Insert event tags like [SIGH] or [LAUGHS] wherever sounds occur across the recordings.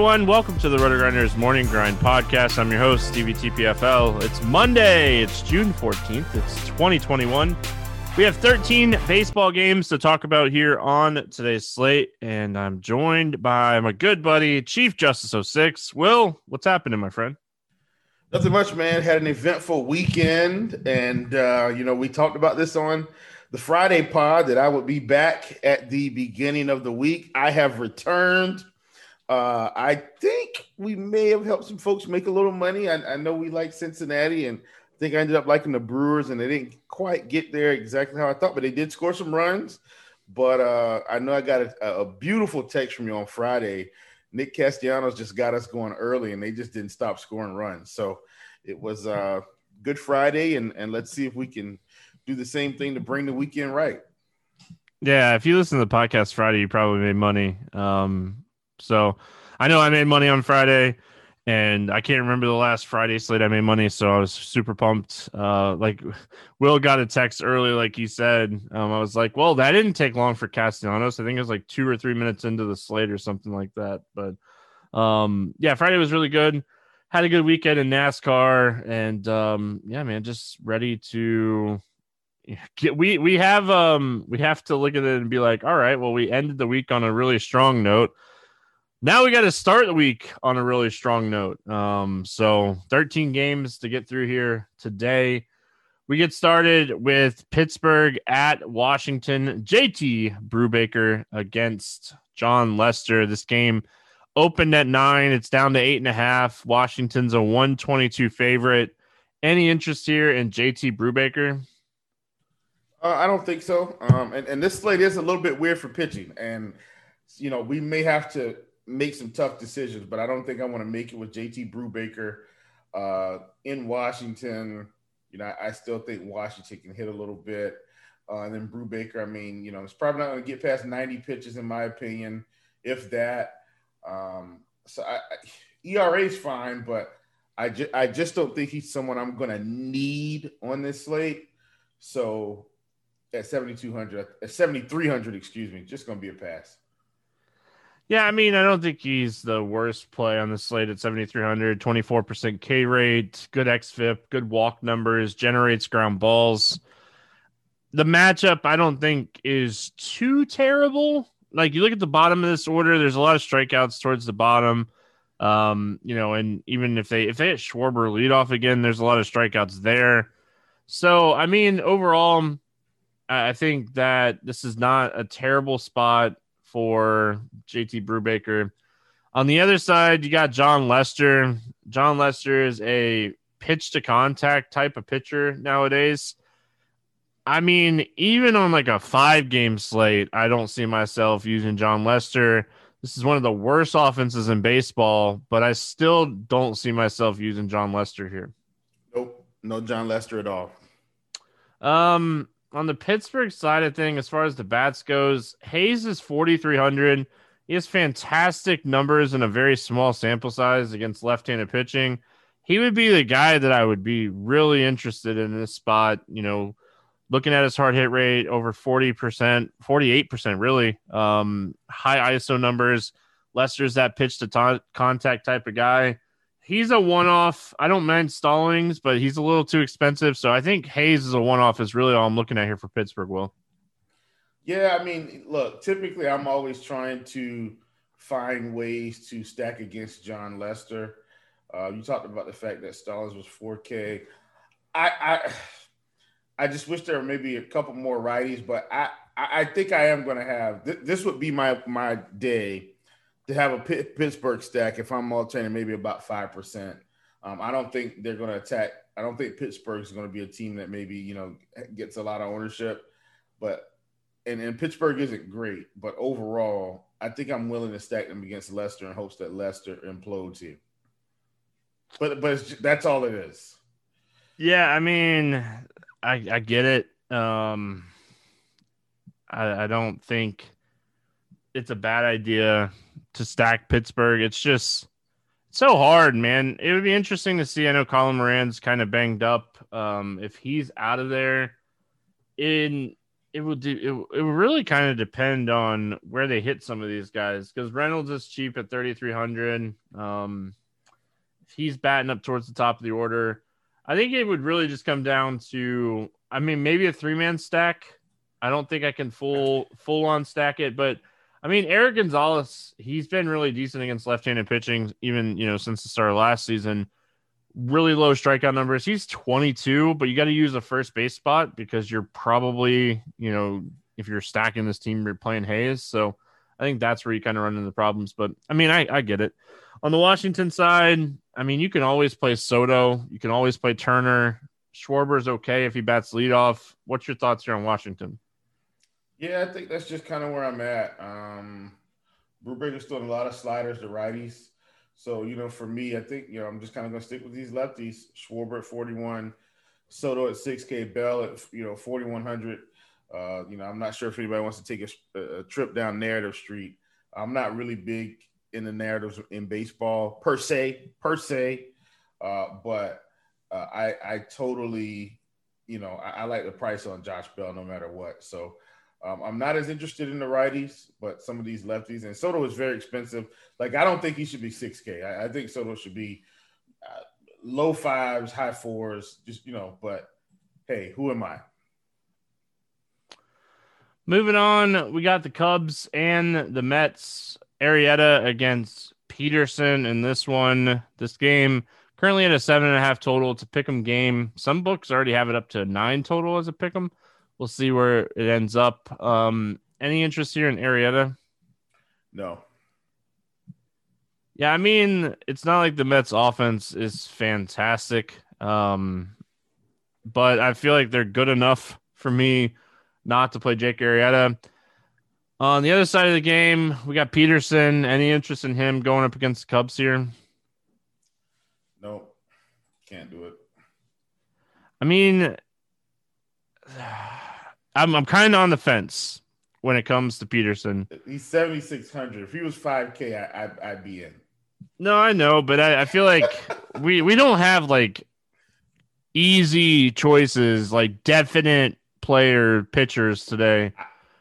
Everyone, welcome to the RotoGrinders Morning Grind Podcast. I'm your host, Stevie TPFL. It's Monday, it's June 14th, it's 2021. We have 13 baseball games to talk about here on today's slate, and I'm joined by my good buddy, Chief Justice 06. Will, what's happening, my friend? Nothing much, man. Had an eventful weekend, and uh, you know we talked about this on the Friday pod that I would be back at the beginning of the week. I have returned. Uh, I think we may have helped some folks make a little money. I, I know we like Cincinnati, and I think I ended up liking the Brewers, and they didn't quite get there exactly how I thought, but they did score some runs. But uh, I know I got a, a beautiful text from you on Friday. Nick Castellanos just got us going early, and they just didn't stop scoring runs. So it was uh, Good Friday, and, and let's see if we can do the same thing to bring the weekend right. Yeah, if you listen to the podcast Friday, you probably made money. Um, so I know I made money on Friday, and I can't remember the last Friday slate I made money, so I was super pumped. Uh, like Will got a text early, like he said. Um, I was like, well, that didn't take long for Castellanos. I think it was like two or three minutes into the slate or something like that. But um, yeah, Friday was really good. Had a good weekend in NASCAR, and um, yeah, man, just ready to [LAUGHS] get. We we have um we have to look at it and be like, all right, well, we ended the week on a really strong note now we got to start the week on a really strong note. Um, so 13 games to get through here today. We get started with Pittsburgh at Washington. JT Brubaker against Jon Lester. This game opened at nine. It's down to eight and a half. Washington's a 122 favorite. Any interest here in JT Brubaker? Uh, I don't think so. Um, and, and this slate is a little bit weird for pitching. And, you know, we may have to make some tough decisions, but I don't think I want to make it with JT Brubaker uh, in Washington. You know, I, I, still think Washington can hit a little bit. Uh, and then Brubaker, I mean, you know, it's probably not going to get past 90 pitches, in my opinion, if that. Um, so I, I, ERA is fine, but I, ju- I just don't think he's someone I'm going to need on this slate. So at 7,200, at 7,300, excuse me, just going to be a pass. Yeah, I mean, I don't think he's the worst play on the slate at 7,300, 24% K rate, good XFIP, good walk numbers, generates ground balls. The matchup, I don't think, is too terrible. Like, you look at the bottom of this order, there's a lot of strikeouts towards the bottom. Um, you know, and even if they if they hit Schwarber lead off again, there's a lot of strikeouts there. So, I mean, overall, I think that this is not a terrible spot for JT Brubaker. On the other side, you got Jon Lester. Jon Lester is a pitch to contact type of pitcher nowadays. I mean, even on like a five game slate, I don't see myself using Jon Lester. This is one of the worst offenses in baseball, but I still don't see myself using Jon Lester here. Nope, no John Lester at all. Um, on the Pittsburgh side of thing, as far as the bats goes, Hayes is 4,300. He has fantastic numbers in a very small sample size against left-handed pitching. He would be the guy that I would be really interested in this spot. You know, looking at his hard hit rate over 40%, 48% really. Um, high ISO numbers. Lester's that pitch to ta- contact type of guy. He's a one off. I don't mind Stallings, but he's a little too expensive. So I think Hayes is a one off, is really all I'm looking at here for Pittsburgh, Will. Yeah, I mean, look, typically I'm always trying to find ways to stack against Jon Lester. Uh, you talked about the fact that Stallings was 4K. I, I I just wish there were maybe a couple more righties, but I I think I am going to have th- this would be my my day to have a Pittsburgh stack if I'm alternating maybe about five percent. Um, I don't think they're going to attack. I don't think Pittsburgh is going to be a team that maybe you know gets a lot of ownership, but and, and Pittsburgh isn't great, but overall, I think I'm willing to stack them against Lester in hopes that Lester implodes here. But but that's all it is. Yeah, I mean, I I get it. Um, I I don't think it's a bad idea to stack Pittsburgh. It's just it's so hard, man. It would be interesting to see. I know Colin Moran's kind of banged up. Um, if he's out of there, in it would do it, it would really kind of depend on where they hit some of these guys because Reynolds is cheap at 3,300. Um, he's batting up towards the top of the order, I think it would really just come down to, I mean, maybe a three man stack. I don't think I can full full on stack it, but I mean, Erik Gonzalez, he's been really decent against left-handed pitching, even you know since the start of last season. Really low strikeout numbers. He's 22, but you got to use a first base spot because you're probably you know if you're stacking this team, you're playing Hayes. So I think that's where you kind of run into problems. But I mean, I, I get it. On the Washington side, I mean, you can always play Soto. You can always play Turner. Schwarber's okay if he bats leadoff. What's your thoughts here on Washington? Yeah, I think that's just kind of where I'm at. Um, Brubaker's throwing a lot of sliders to righties. So, you know, for me, I think, you know, I'm just kind of going to stick with these lefties. Schwarber at 41, Soto at 6K, Bell at, you know, 4,100. Uh, you know, I'm not sure if anybody wants to take a, a trip down narrative street. I'm not really big in the narratives in baseball per se, per se. Uh, but uh, I, I totally, you know, I, I, like the price on Josh Bell no matter what. So um, I'm not as interested in the righties, but some of these lefties and Soto is very expensive. Like I don't think he should be 6K. I, I think Soto should be uh, low fives, high fours, just you know. But hey, who am I? Moving on, we got the Cubs and the Mets. Arrieta against Peterson in this one. This game currently at a seven and a half total. It's a pick 'em game. Some books already have it up to nine total as a pick 'em. We'll see where it ends up. Um, any interest here in Arrieta? No. Yeah, I mean, it's not like the Mets offense is fantastic. Um, but I feel like they're good enough for me not to play Jake Arrieta. On the other side of the game, we got Peterson. Any interest in him going up against the Cubs here? No, can't do it. I mean, I'm I'm kind of on the fence when it comes to Peterson. He's 7600. If he was 5K, I, I'd, I'd be in. No, I know, but I, I feel like [LAUGHS] we we don't have like easy choices, like definite player pitchers today.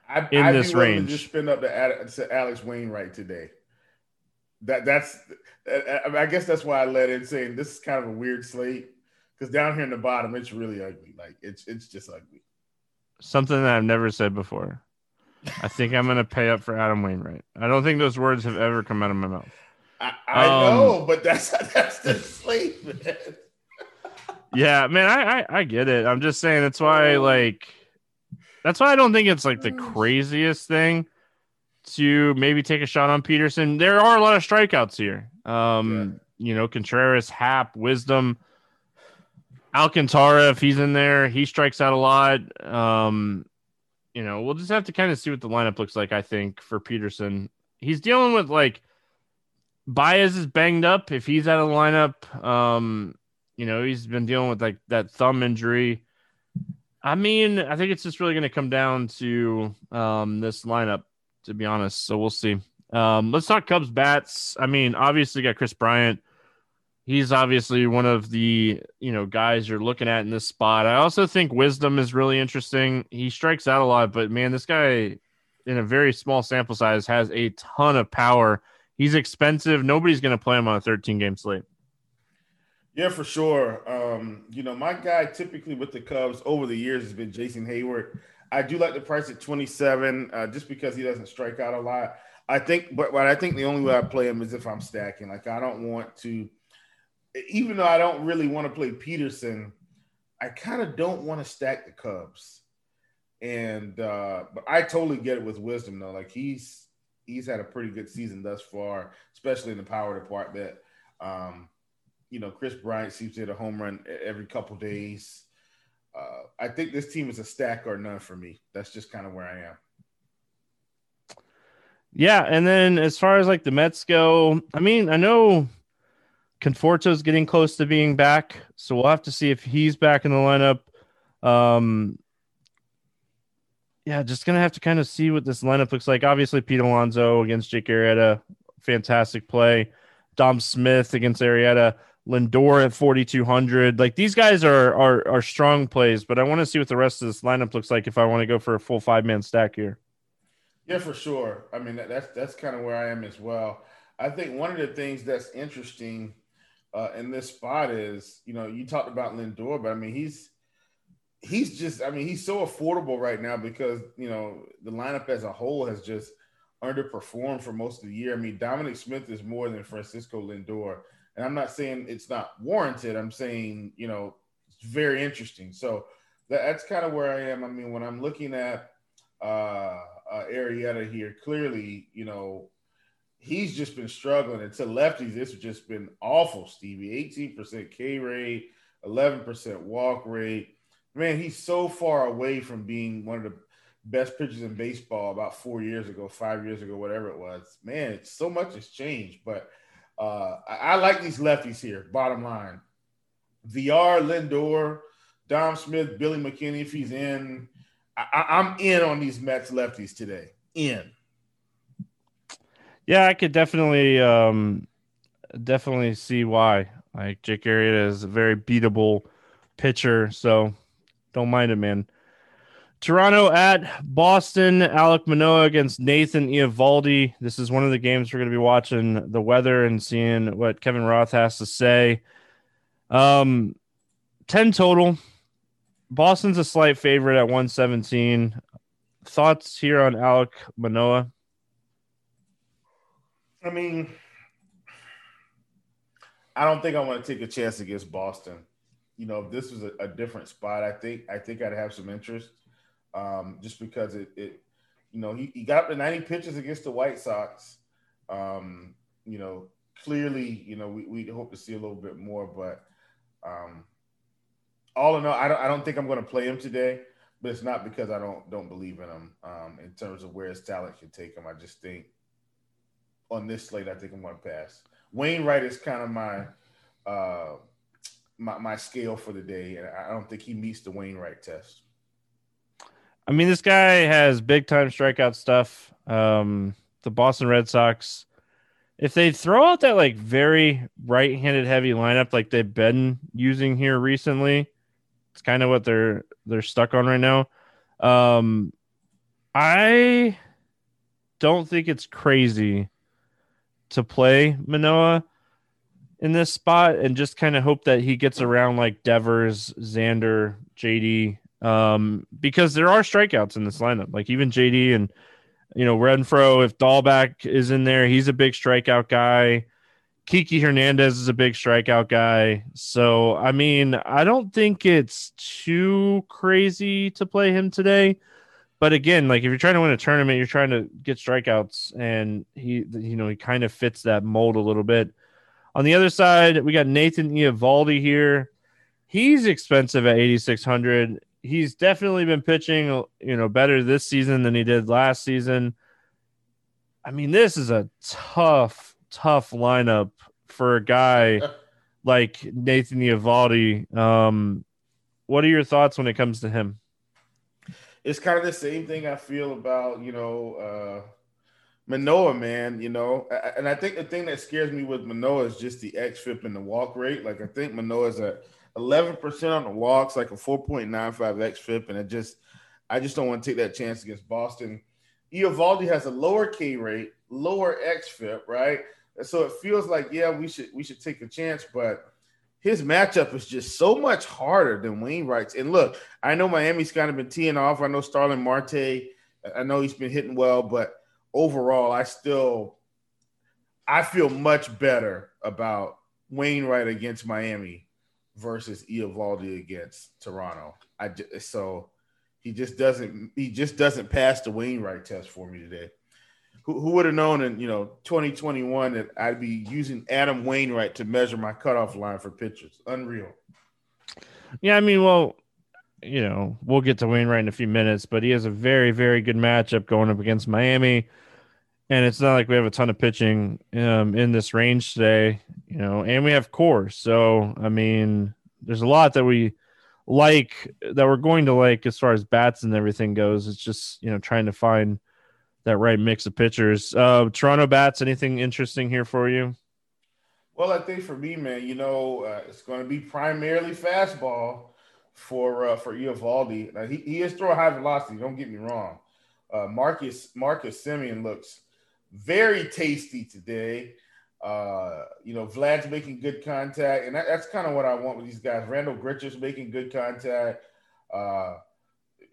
I, I, in I'd this range. Just spin up to, to Alex Wainwright today. That that's uh, uh, I guess that's why I let in saying this is kind of a weird slate because down here in the bottom it's really ugly. Like it's it's just ugly. Something that I've never said before. I think I'm gonna pay up for Adam Wainwright. I don't think those words have ever come out of my mouth. I, I um, know, but that's [LAUGHS] that's the slate, man. yeah, man, I, I I get it. I'm just saying that's why like that's why I don't think it's like the craziest thing to maybe take a shot on Peterson. There are a lot of strikeouts here. Um, yeah. you know, Contreras, Happ, Wisdom, Alcantara, if he's in there, he strikes out a lot. Um, you know, we'll just have to kind of see what the lineup looks like, I think, for Peterson. He's dealing with like Baez is banged up. If he's out of the lineup, um, you know, he's been dealing with like that thumb injury. I mean, I think it's just really going to come down to um, this lineup, to be honest. So we'll see. Um, let's talk Cubs bats. I mean, obviously got Kris Bryant. He's obviously one of the you know guys you're looking at in this spot. I also think Wisdom is really interesting. He strikes out a lot, but man, this guy in a very small sample size has a ton of power. He's expensive. Nobody's going to play him on a 13 game slate. Yeah, for sure. Um, you know, my guy typically with the Cubs over the years has been Jason Heyward. I do like the price at 27 uh, just because he doesn't strike out a lot. I think, but, but I think the only way I play him is if I'm stacking. Like, I don't want to, even though I don't really want to play Peterson, I kind of don't want to stack the Cubs. And, uh, but I totally get it with wisdom, though. Like, he's, he's had a pretty good season thus far, especially in the power department. Um, you know, Kris Bryant seems to hit a home run every couple days. Uh, I think this team is a stack or none for me. That's just kind of where I am. Yeah, and then as far as like the Mets go, I mean, I know Conforto's getting close to being back, so we'll have to see if he's back in the lineup. Um, yeah, just gonna have to kind of see what this lineup looks like. Obviously, Pete Alonso against Jake Arrieta, fantastic play. Dom Smith against Arrieta. Lindor at 4200. Like these guys are are are strong plays, but I want to see what the rest of this lineup looks like if I want to go for a full five man stack here. Yeah, for sure. I mean that, that's that's kind of where I am as well. I think one of the things that's interesting uh, in this spot is, you know, you talked about Lindor, but I mean he's he's just I mean he's so affordable right now because you know the lineup as a whole has just underperformed for most of the year. I mean Dominic Smith is more than Francisco Lindor and I'm not saying it's not warranted. I'm saying, you know, it's very interesting. So that, that's kind of where I am. I mean, when I'm looking at uh, uh, Arrieta here, clearly, you know, he's just been struggling. And to lefties, this has just been awful, Stevie. 18% K rate, 11% walk rate. Man, he's so far away from being one of the best pitchers in baseball about four years ago, five years ago, whatever it was. Man, so much has changed. But uh, I, I, like these lefties here. Bottom line, VR, Lindor, Dom Smith, Billy McKinney. If he's in, I, I'm in on these Mets lefties today. In. Yeah, I could definitely, um, definitely see why. Like Jake Arrieta is a very beatable pitcher, so don't mind him, man. Toronto at Boston. Alek Manoah against Nathan Eovaldi. This is one of the games we're going to be watching the weather and seeing what Kevin Roth has to say. Um, 10 total. Boston's a slight favorite at 117. Thoughts here on Alek Manoah? I mean, I don't think I want to take a chance against Boston. You know, if this was a, a different spot, I think I think I'd have some interest um, just because it, it, you know, he, he got up to 90 pitches against the White Sox. Um, you know, clearly, you know, we, we hope to see a little bit more, but um, all in all, I don't, I don't think I'm going to play him today, but it's not because I don't, don't believe in him um, in terms of where his talent can take him. I just think on this slate, I think I'm going to pass. Wainwright is kind of my, uh, my, my scale for the day, and I don't think he meets the Wainwright test. I mean, this guy has big time strikeout stuff. Um, the Boston Red Sox, if they throw out that like very right handed heavy lineup like they've been using here recently, it's kind of what they're they're stuck on right now. Um, I don't think it's crazy to play Manoah in this spot and just kind of hope that he gets around like Devers, Xander, JD, um, because there are strikeouts in this lineup. Like even JD and you know Renfroe, if Dalbec is in there, he's a big strikeout guy. Kiki Hernandez is a big strikeout guy. So I mean, I don't think it's too crazy to play him today. But again, like if you're trying to win a tournament, you're trying to get strikeouts, and he, you know, he kind of fits that mold a little bit. On the other side, we got Nathan Eovaldi here. He's expensive at 8600. He's definitely been pitching, you know, better this season than he did last season. I mean, this is a tough, tough lineup for a guy [LAUGHS] like Nathan Eovaldi. Um, what are your thoughts when it comes to him? It's kind of the same thing I feel about, you know, uh, Manoah, man, you know, and I think the thing that scares me with Manoah is just the xFIP and the walk rate. Like I think Manoah is at 11% on the walks, like a 4.95 xFIP, and it just, I just don't want to take that chance against Boston. Eovaldi has a lower K rate, lower xFIP, right? And so it feels like, yeah, we should we should take a chance, but his matchup is just so much harder than Wainwright's. And look, I know Miami's kind of been teeing off. I know Starling Marte, I know he's been hitting well, but overall, I still I feel much better about Wainwright against Miami versus Eovaldi against Toronto. I just, so he just doesn't he just doesn't pass the Wainwright test for me today. Who, who would have known in you know 2021 that I'd be using Adam Wainwright to measure my cutoff line for pitchers? Unreal. Yeah, I mean, well, you know, we'll get to Wainwright in a few minutes, but he has a very, very good matchup going up against Miami. And it's not like we have a ton of pitching um, in this range today, you know, and we have core. So, I mean, there's a lot that we like that we're going to like as far as bats and everything goes. It's just, you know, trying to find that right mix of pitchers. Uh, Toronto bats, anything interesting here for you? Well, I think for me, man, you know, uh, it's going to be primarily fastball for uh, for Eovaldi. Now, he, he is throwing high velocity. Don't get me wrong. Uh, Marcus Marcus Semien looks very tasty today. Uh, you know, Vlad's making good contact, and that, that's kind of what I want with these guys. Randall Grichuk's making good contact. Uh,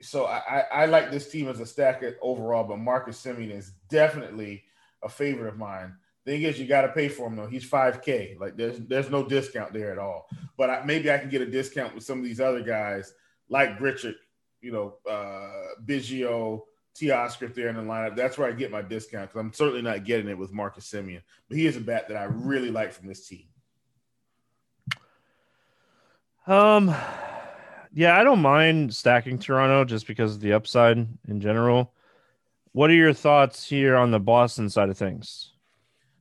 so I, I, like this team as a stack overall, but Marcus Semien is definitely a favorite of mine. Thing is, you got to pay for him though. He's five K. Like there's there's no discount there at all. But I, maybe I can get a discount with some of these other guys like Grichuk, you know, uh, Biggio, Teoscar there in the lineup. That's where I get my discount because I'm certainly not getting it with Marcus Semien. But he is a bat that I really like from this team. Um, yeah, I don't mind stacking Toronto just because of the upside in general. What are your thoughts here on the Boston side of things?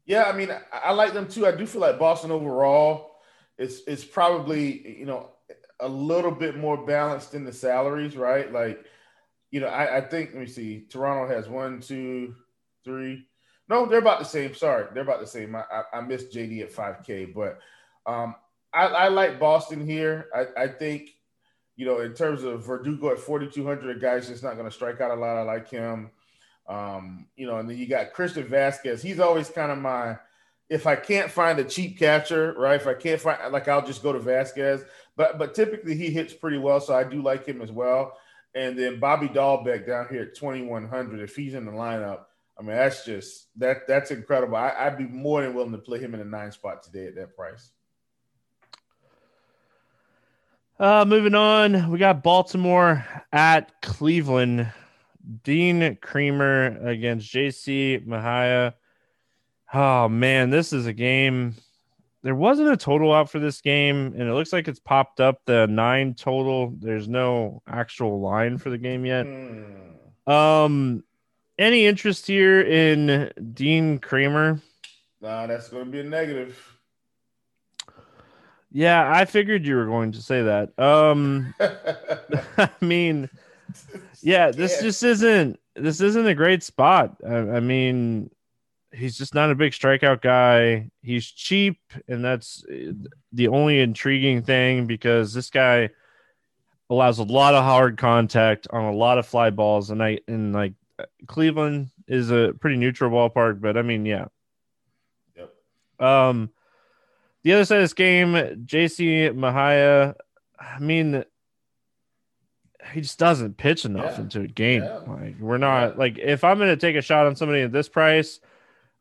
Yeah, I mean, I, like them too. I do feel like Boston overall, it's it's probably you know a little bit more balanced in the salaries, right? Like, you know, I, I think let me see, Toronto has one, two, three. No, they're about the same. Sorry, they're about the same. I, I, I missed JD at 5K, but um, I, I like Boston here. I, I think, you know, in terms of Verdugo at 4,200, a guy's just not going to strike out a lot. I like him. Um, you know, and then you got Christian Vazquez. He's always kind of my if I can't find a cheap catcher, right? If I can't find like I'll just go to Vasquez. But but typically he hits pretty well, so I do like him as well. And then Bobby Dalbec down here at 2100, if he's in the lineup, I mean that's just that that's incredible. I, would be more than willing to play him in a nine spot today at that price. Uh, moving on, we got Baltimore at Cleveland. Dean Kremer against JC Mejia. Oh man, this is a game. There wasn't a total out for this game, and it looks like it's popped up the nine total. There's no actual line for the game yet. Mm. Um, any interest here in Dean Kremer? Nah, that's going to be a negative. Yeah, I figured you were going to say that. Um, [LAUGHS] [LAUGHS] I mean, yeah, this just isn't this isn't a great spot. I, I, mean, he's just not a big strikeout guy. He's cheap, and that's uh, the only intriguing thing because this guy allows a lot of hard contact on a lot of fly balls, and I and like Cleveland is a pretty neutral ballpark, but I mean, yeah. Yep. Um, the other side of this game, JC Mejia, I mean, he just doesn't pitch enough yeah. into a game. Yeah. Like we're not yeah. like if I'm going to take a shot on somebody at this price,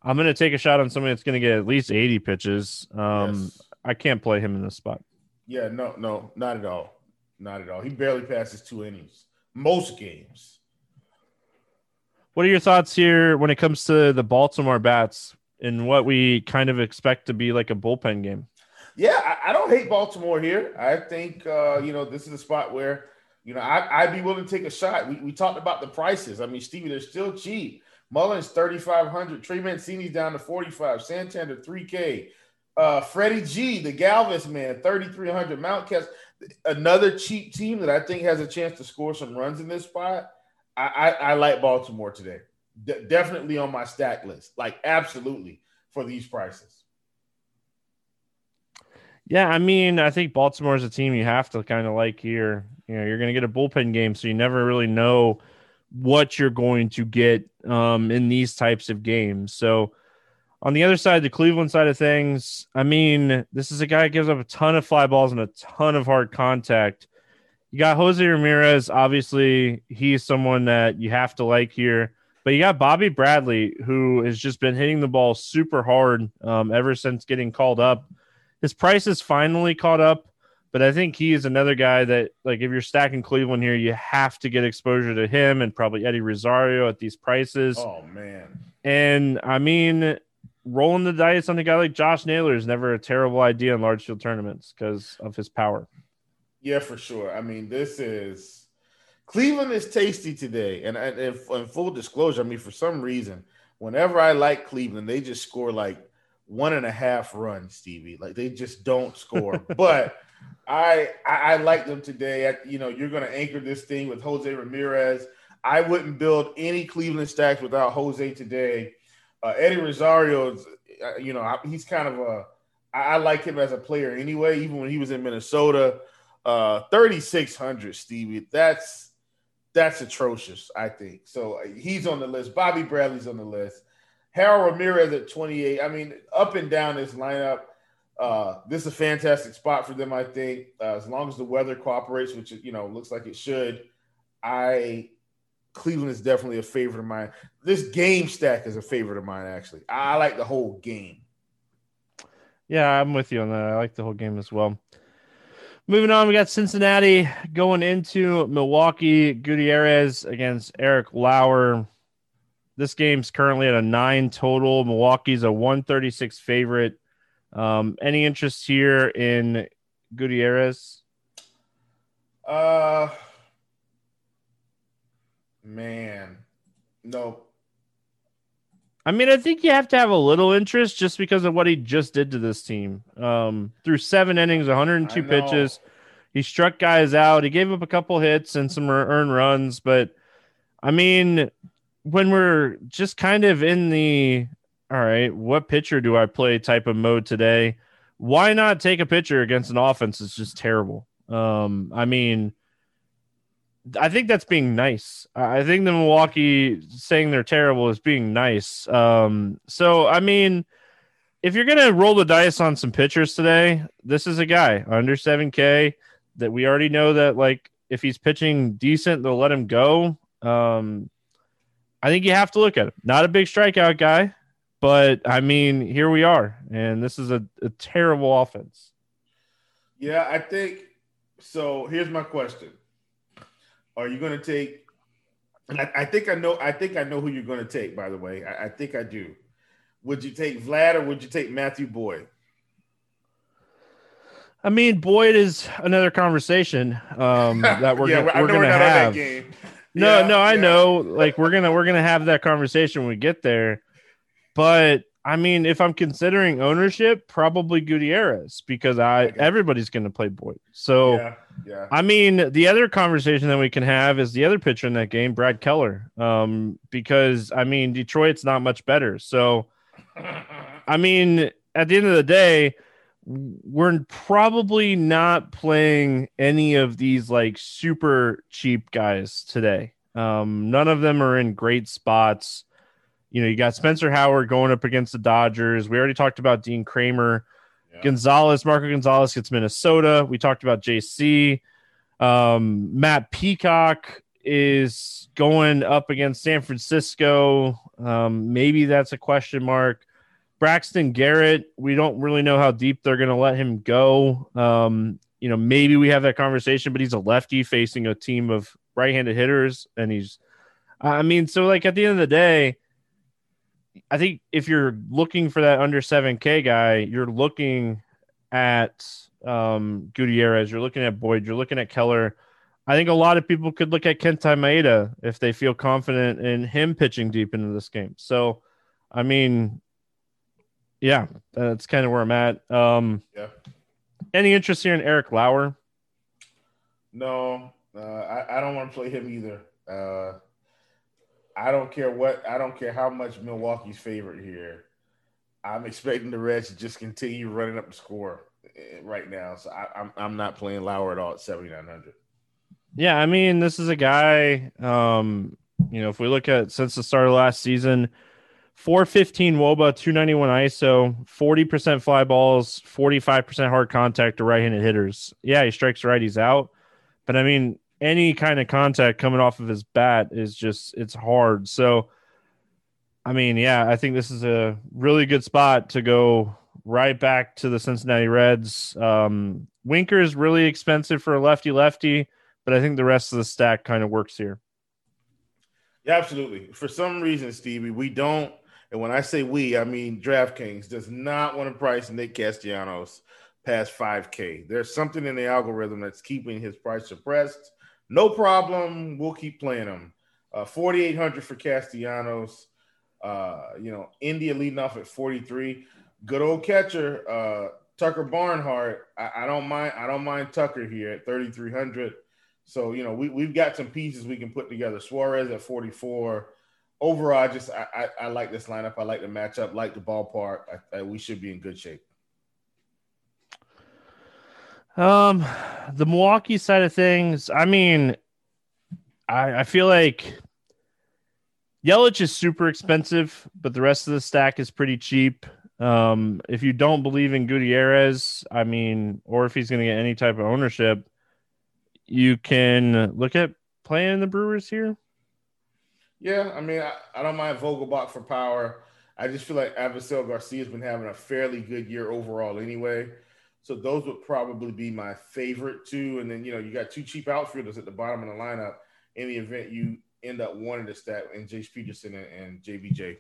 I'm going to take a shot on somebody that's going to get at least 80 pitches. Um, yes. I can't play him in this spot. Yeah, no, no, not at all, not at all. He barely passes two innings most games. What are your thoughts here when it comes to the Baltimore bats and what we kind of expect to be like a bullpen game? Yeah, I, I don't hate Baltimore here. I think uh, you know this is a spot where you know I, would be willing to take a shot. We, we talked about the prices. I mean, Stevie, they're still cheap. Mullins thirty five hundred. Trey Mancini's down to forty five. Santander three K. Uh, Freddie G, the Galvis man, thirty three hundred. Mountcastle, another cheap team that I think has a chance to score some runs in this spot. I, I, I like Baltimore today. De- definitely on my stack list. Like absolutely for these prices. Yeah, I mean, I think Baltimore is a team you have to kind of like here. You know, you're going to get a bullpen game, so you never really know what you're going to get um, in these types of games. So, on the other side, the Cleveland side of things, I mean, this is a guy that gives up a ton of fly balls and a ton of hard contact. You got Jose Ramirez. Obviously, he's someone that you have to like here. But you got Bobby Bradley, who has just been hitting the ball super hard um, ever since getting called up. His price is finally caught up, but I think he is another guy that, like, if you're stacking Cleveland here, you have to get exposure to him and probably Eddie Rosario at these prices. Oh, man. And I mean, rolling the dice on a guy like Josh Naylor is never a terrible idea in large field tournaments because of his power. Yeah, for sure. I mean, this is Cleveland is tasty today, and, and, and full disclosure, I mean, for some reason, whenever I like Cleveland, they just score like one and a half runs, Stevie. Like they just don't score. [LAUGHS] but I, I, I like them today. I, you know, you're going to anchor this thing with Jose Ramirez. I wouldn't build any Cleveland stacks without Jose today. Uh, Eddie Rosario, uh, you know, he's kind of a. I like him as a player anyway. Even when he was in Minnesota, uh, thirty six hundred, Stevie. That's that's atrocious. I think so. Uh, he's on the list. Bobby Bradley's on the list. Harold Ramirez at twenty eight. I mean, up and down this lineup. Uh, this is a fantastic spot for them. I think uh, as long as the weather cooperates, which you know looks like it should. I Cleveland is definitely a favorite of mine. This game stack is a favorite of mine, actually. I like the whole game. Yeah, I'm with you on that. I like the whole game as well. Moving on, we got Cincinnati going into Milwaukee. Gutierrez against Eric Lauer. This game's currently at a nine total. Milwaukee's a 136 favorite. Um, any interest here in Gutierrez? Uh, Man, no. I mean, I think you have to have a little interest just because of what he just did to this team. Um, through seven innings, 102 pitches, he struck guys out. He gave up a couple hits and some earned runs, but I mean, when we're just kind of in the all right, what pitcher do I play type of mode today? Why not take a pitcher against an offense that's just terrible? Um, I mean, I think that's being nice. I think the Milwaukee saying they're terrible is being nice. Um, so I mean, if you're gonna roll the dice on some pitchers today, this is a guy under 7K that we already know that like if he's pitching decent, they'll let him go. Um, I think you have to look at him. Not a big strikeout guy, but I mean, here we are, and this is a, a terrible offense. Yeah, I think so. Here's my question are you going to take? And I, I, think I know. I think I know who you're going to take. By the way, I, I, think I do. Would you take Vlad or would you take Matthew Boyd? I mean, Boyd is another conversation um, [LAUGHS] that we're yeah, gonna, we're going to have. No, yeah, no, I yeah. know. Like we're gonna we're gonna have that conversation when we get there. But I mean, if I'm considering ownership, probably Gutierrez because I everybody's going to play Boyd. So, yeah, yeah. I mean, the other conversation that we can have is the other pitcher in that game, Brad Keller, um, because I mean, Detroit's not much better. So, [LAUGHS] I mean, at the end of the day, we're probably not playing any of these like super cheap guys today. Um, none of them are in great spots. You know, you got Spencer Howard going up against the Dodgers. We already talked about Dean Kremer. Yeah. Gonzalez, Marco Gonzalez gets Minnesota. We talked about JC. Um, Matt Peacock is going up against San Francisco. Um, maybe that's a question mark. Braxton Garrett, we don't really know how deep they're going to let him go. Um, you know, maybe we have that conversation, but he's a lefty facing a team of right handed hitters, and he's I mean, so like at the end of the day, I think if you're looking for that under 7K guy, you're looking at um, Gutierrez, you're looking at Boyd, you're looking at Keller. I think a lot of people could look at Kenta Maeda if they feel confident in him pitching deep into this game. So, I mean, yeah, that's kind of where I'm at. Um, yeah. Any interest here in Eric Lauer? No, uh, I, I don't want to play him either. Uh, I don't care what. I don't care how much Milwaukee's favorite here. I'm expecting the Reds to just continue running up the score eh, right now. So I, am I'm, I'm not playing Lauer at all at 7,900. Yeah, I mean, this is a guy. Um, you know, if we look at since the start of last season, 415 wOBA, 291 ISO, 40% fly balls, 45% hard contact to right handed hitters. Yeah, he strikes righties out. But I mean, any kind of contact coming off of his bat is just it's hard. So I mean, yeah, I think this is a really good spot to go right back to the Cincinnati Reds. Um, Winker is really expensive for a lefty lefty, but I think the rest of the stack kind of works here. Yeah, absolutely. For some reason, Stevie, we don't, and when I say we, I mean DraftKings does not want to price Nick Castellanos past 5K. There's something in the algorithm that's keeping his price suppressed. No problem. We'll keep playing them. Uh, 4,800 for Castellanos. Uh, you know, India leading off at 43. Good old catcher, uh, Tucker Barnhart. I, I, don't mind. I don't mind Tucker here at 3,300. So you know, we we've got some pieces we can put together. Suarez at 44. Overall, I just I, I, I like this lineup. I like the matchup. Like the ballpark. I, we should be in good shape. Um, the Milwaukee side of things, I mean, I, I feel like Yelich is super expensive, but the rest of the stack is pretty cheap. Um, if you don't believe in Gutierrez, I mean, or if he's going to get any type of ownership, you can look at playing the Brewers here. Yeah, I mean, I, I don't mind Vogelbach for power. I just feel like Avisail Garcia's been having a fairly good year overall anyway. So those would probably be my favorite two. And then, you know, you got two cheap outfielders at the bottom of the lineup in the event you end up wanting to stack in Jace Peterson and, and JBJ.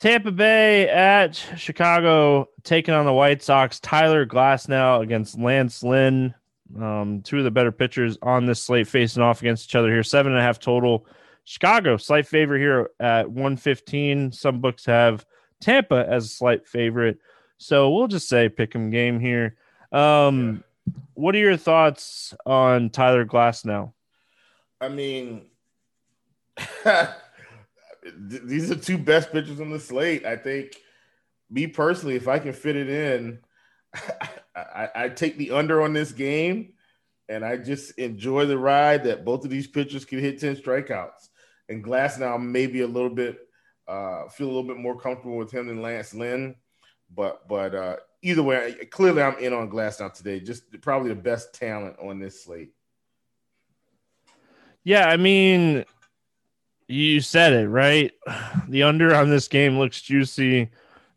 Tampa Bay at Chicago taking on the White Sox. Tyler Glasnow against Lance Lynn. Um, two of the better pitchers on this slate facing off against each other here. Seven and a half total. Chicago, slight favorite here at 115. Some books have Tampa as a slight favorite. So we'll just say pick 'em game here. Um, yeah. What are your thoughts on Tyler Glasnow? I mean, [LAUGHS] these are two best pitchers on the slate. I think, me personally, if I can fit it in, [LAUGHS] I, I, take the under on this game, and I just enjoy the ride that both of these pitchers can hit ten strikeouts. And Glasnow maybe a little bit uh, feel a little bit more comfortable with him than Lance Lynn. But but uh, either way, clearly I'm in on Glasnow today. Just probably the best talent on this slate. Yeah, I mean, you said it right. The under on this game looks juicy,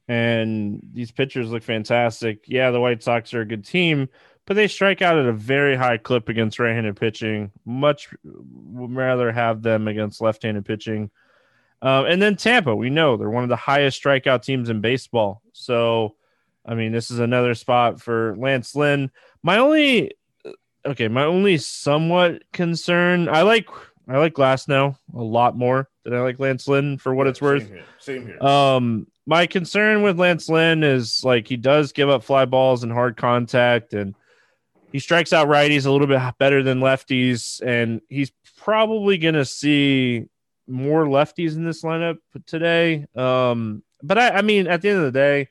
and these pitchers look fantastic. Yeah, the White Sox are a good team, but they strike out at a very high clip against right-handed pitching. Much rather have them against left-handed pitching. Um, and then Tampa, we know they're one of the highest strikeout teams in baseball. So, I mean, this is another spot for Lance Lynn. My only, okay, my only somewhat concern, I like, I like Glasnow a lot more than I like Lance Lynn for what it's worth. Same here. Same here. Um, my concern with Lance Lynn is like he does give up fly balls and hard contact, and he strikes out righties a little bit better than lefties, and he's probably going to see more lefties in this lineup today. Um, but I, I mean, at the end of the day,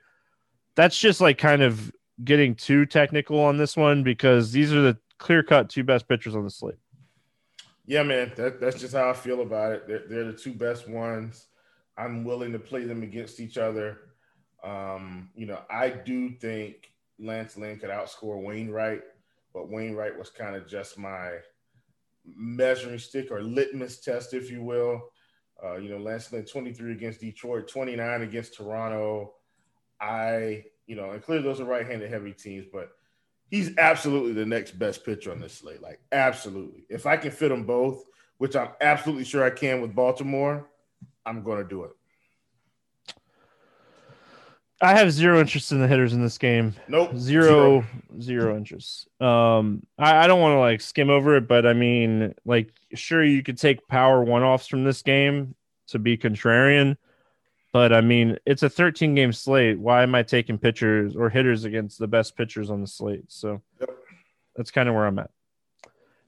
that's just like kind of getting too technical on this one because these are the clear cut two best pitchers on the slate. Yeah, man, that, that's just how I feel about it. They're, they're, the two best ones. I'm willing to play them against each other. Um, you know, I do think Lance Lynn could outscore Wainwright, but Wainwright was kind of just my measuring stick or litmus test, if you will. Uh, you know, Lance Lynn 23 against Detroit, 29 against Toronto. I, you know, and clearly those are right-handed heavy teams, but He's absolutely the next best pitcher on this slate. Like, absolutely. If I can fit them both, which I'm absolutely sure I can with Baltimore, I'm going to do it. I have zero interest in the hitters in this game. Nope. Zero, zero, zero interest. Um, I, I don't want to like skim over it, but I mean, like, sure, you could take power one offs from this game to be contrarian, but I mean, it's a 13 game slate. Why am I taking pitchers or hitters against the best pitchers on the slate? So yep. that's kind of where I'm at.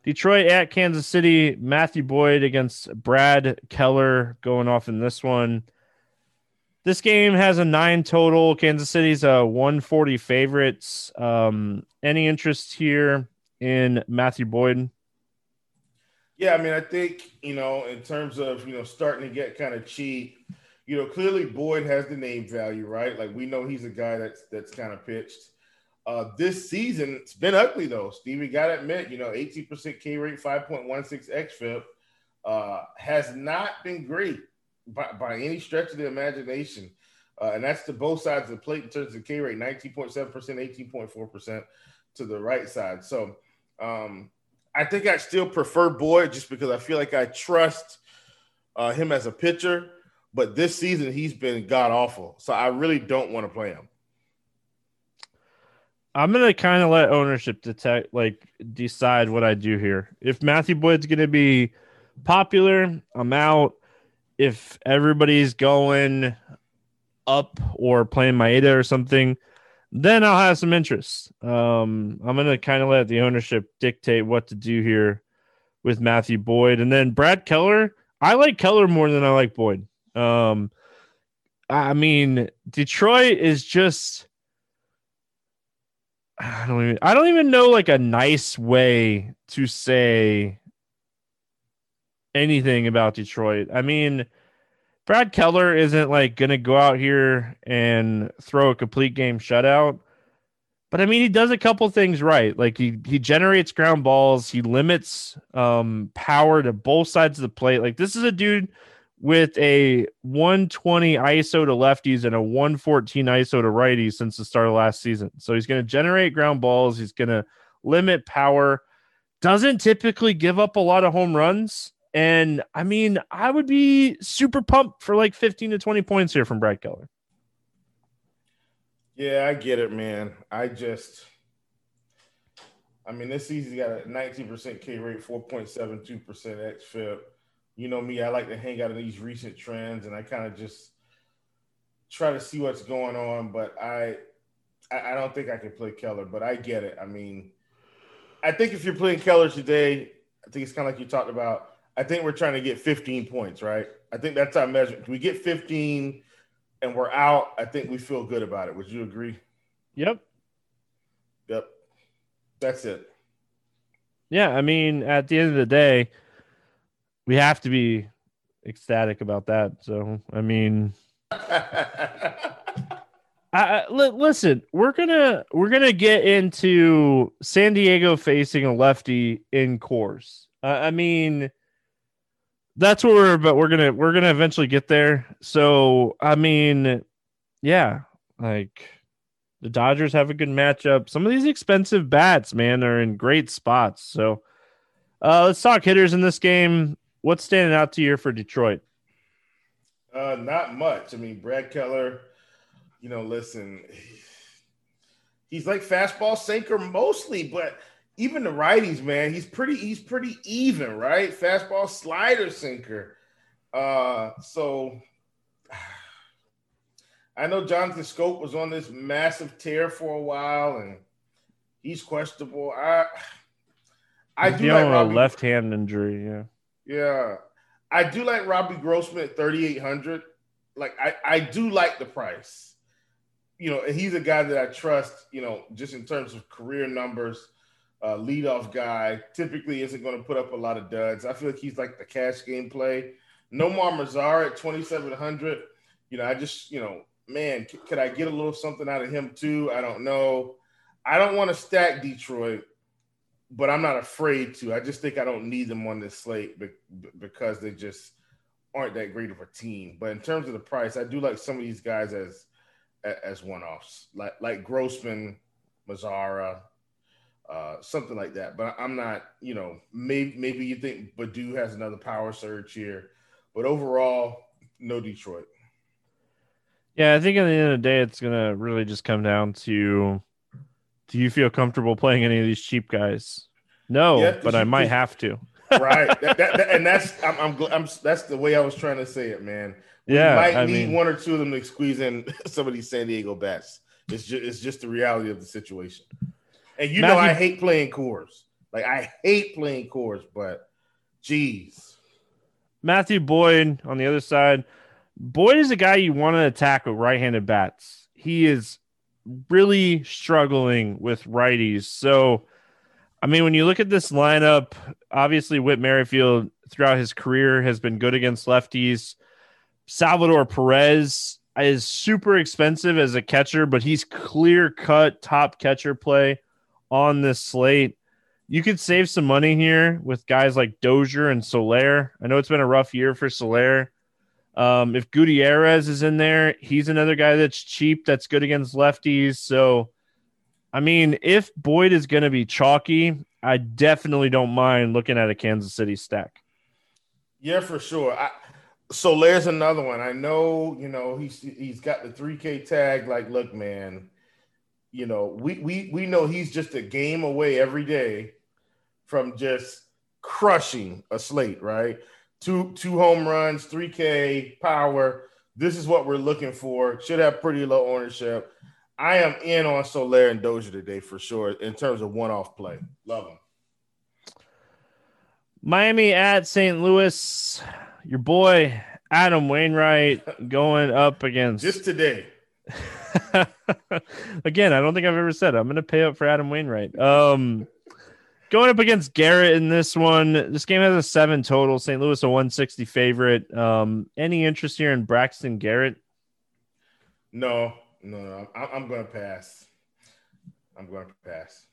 Detroit at Kansas City. Matthew Boyd against Brad Keller going off in this one. This game has a nine total. Kansas City's a 140 favorites. Um, any interest here in Matthew Boyd? Yeah, I mean, I think, you know, in terms of, you know, starting to get kind of cheap, you know, clearly Boyd has the name value, right? Like we know he's a guy that's that's kind of pitched. Uh, this season, it's been ugly though. Stevie got to admit, you know, 18% K rate, 5.16 xFIP uh, has not been great by, by any stretch of the imagination. Uh, and that's to both sides of the plate in terms of K rate 19.7%, 18.4% to the right side. So um, I think I still prefer Boyd just because I feel like I trust uh, him as a pitcher. But this season, he's been god awful. So I really don't want to play him. I'm gonna kind of let ownership detect like decide what I do here. If Matthew Boyd's gonna be popular, I'm out if everybody's going up or playing Maeda or something, then I'll have some interest. Um, I'm gonna kind of let the ownership dictate what to do here with Matthew Boyd, and then Brad Keller. I like Keller more than I like Boyd. Um, I mean, Detroit is just. I don't even. I don't even know like a nice way to say anything about Detroit. I mean, Brad Keller isn't like going to go out here and throw a complete game shutout. But I mean, he does a couple things right. Like he he generates ground balls, he limits um, power to both sides of the plate. Like this is a dude with a 120 ISO to lefties and a 114 ISO to righties since the start of last season. So he's going to generate ground balls. He's going to limit power. Doesn't typically give up a lot of home runs. And I mean, I would be super pumped for like 15 to 20 points here from Brad Keller. Yeah, I get it, man. I just, I mean, this season's got a 19% K rate, 4.72% XFIP. You know me, I like to hang out in these recent trends and I kind of just try to see what's going on. But I, I don't think I can play Keller, but I get it. I mean, I think if you're playing Keller today, I think it's kind of like you talked about I think we're trying to get 15 points, right? I think that's our measure. If we get 15 and we're out, I think we feel good about it. Would you agree? Yep. Yep. That's it. Yeah, I mean, at the end of the day, we have to be ecstatic about that. So, I mean, [LAUGHS] I, listen, we're gonna we're gonna get into San Diego facing a lefty in Coors. Uh, I mean, that's where we're but we're gonna we're gonna eventually get there. So i mean yeah like the dodgers have a good matchup. Some of these expensive bats man are in great spots. So uh let's talk hitters in this game. What's standing out to you for detroit? Uh not much. I mean brad keller you know listen [SIGHS] he's like fastball sinker mostly but even the righties, man, he's pretty he's pretty even, right? Fastball slider sinker. Uh so [SIGHS] I know Jonathan Schoop was on this massive tear for a while and he's questionable. I I do like Robbie, a left hand injury, yeah. Yeah. I do like Robbie Grossman at 3,800. Like I, I do like the price. You know, and he's a guy that I trust, you know, just in terms of career numbers uh, leadoff guy. Typically, isn't going to put up a lot of duds. I feel like he's like the cash game play. Nomar Mazara at 2,700. You know, I just, you know, man, c- could I get a little something out of him too? I don't know. I don't want to stack Detroit, but I'm not afraid to. I just think I don't need them on this slate be- because they just aren't that great of a team. But in terms of the price, I do like some of these guys as as one offs, like like Grossman, Mazara, uh, something like that. But I'm not, you know, maybe maybe you think Baddoo has another power surge here, but overall, no Detroit. Yeah, I think at the end of the day, it's gonna really just come down to: Do you feel comfortable playing any of these cheap guys? No, yeah, but I might have to. [LAUGHS] right, that, that, that, and that's I'm, I'm, I'm that's the way I was trying to say it, man. We yeah, might I need mean, one or two of them to squeeze in [LAUGHS] some of these San Diego bats. It's just it's just the reality of the situation. And you Matthew, know I hate playing Coors. Like I hate playing Coors, but geez. Matthew Boyd on the other side. Boyd is a guy you want to attack with right-handed bats. He is really struggling with righties. So, I mean, when you look at this lineup, obviously Whit Merrifield throughout his career has been good against lefties. Salvador Perez is super expensive as a catcher, but he's clear cut top catcher play on this slate. You could save some money here with guys like Dozier and Soler. I know it's been a rough year for Soler. Um, if Gutierrez is in there, he's another guy that's cheap, that's good against lefties. So, I mean, if Boyd is going to be chalky, I definitely don't mind looking at a Kansas City stack. Yeah, for sure. I, Soler's another one. I know, you know, he's he's got the 3K tag. Like, look, man, you know, we we we know he's just a game away every day from just crushing a slate, right? Two two home runs, 3K power. This is what we're looking for. Should have pretty low ownership. I am in on Soler and Dozier today for sure in terms of one-off play. Love them. Miami at St. Louis. Your boy Adam Wainwright going up against just today. [LAUGHS] [LAUGHS] Again, I don't think I've ever said it. I'm going to pay up for Adam Wainwright. Um, going up against Garrett in this one. This game has a seven total. St. Louis a 160 favorite. Um, any interest here in Braxton Garrett? No, no, no. I'm, I'm going to pass. I'm going to pass.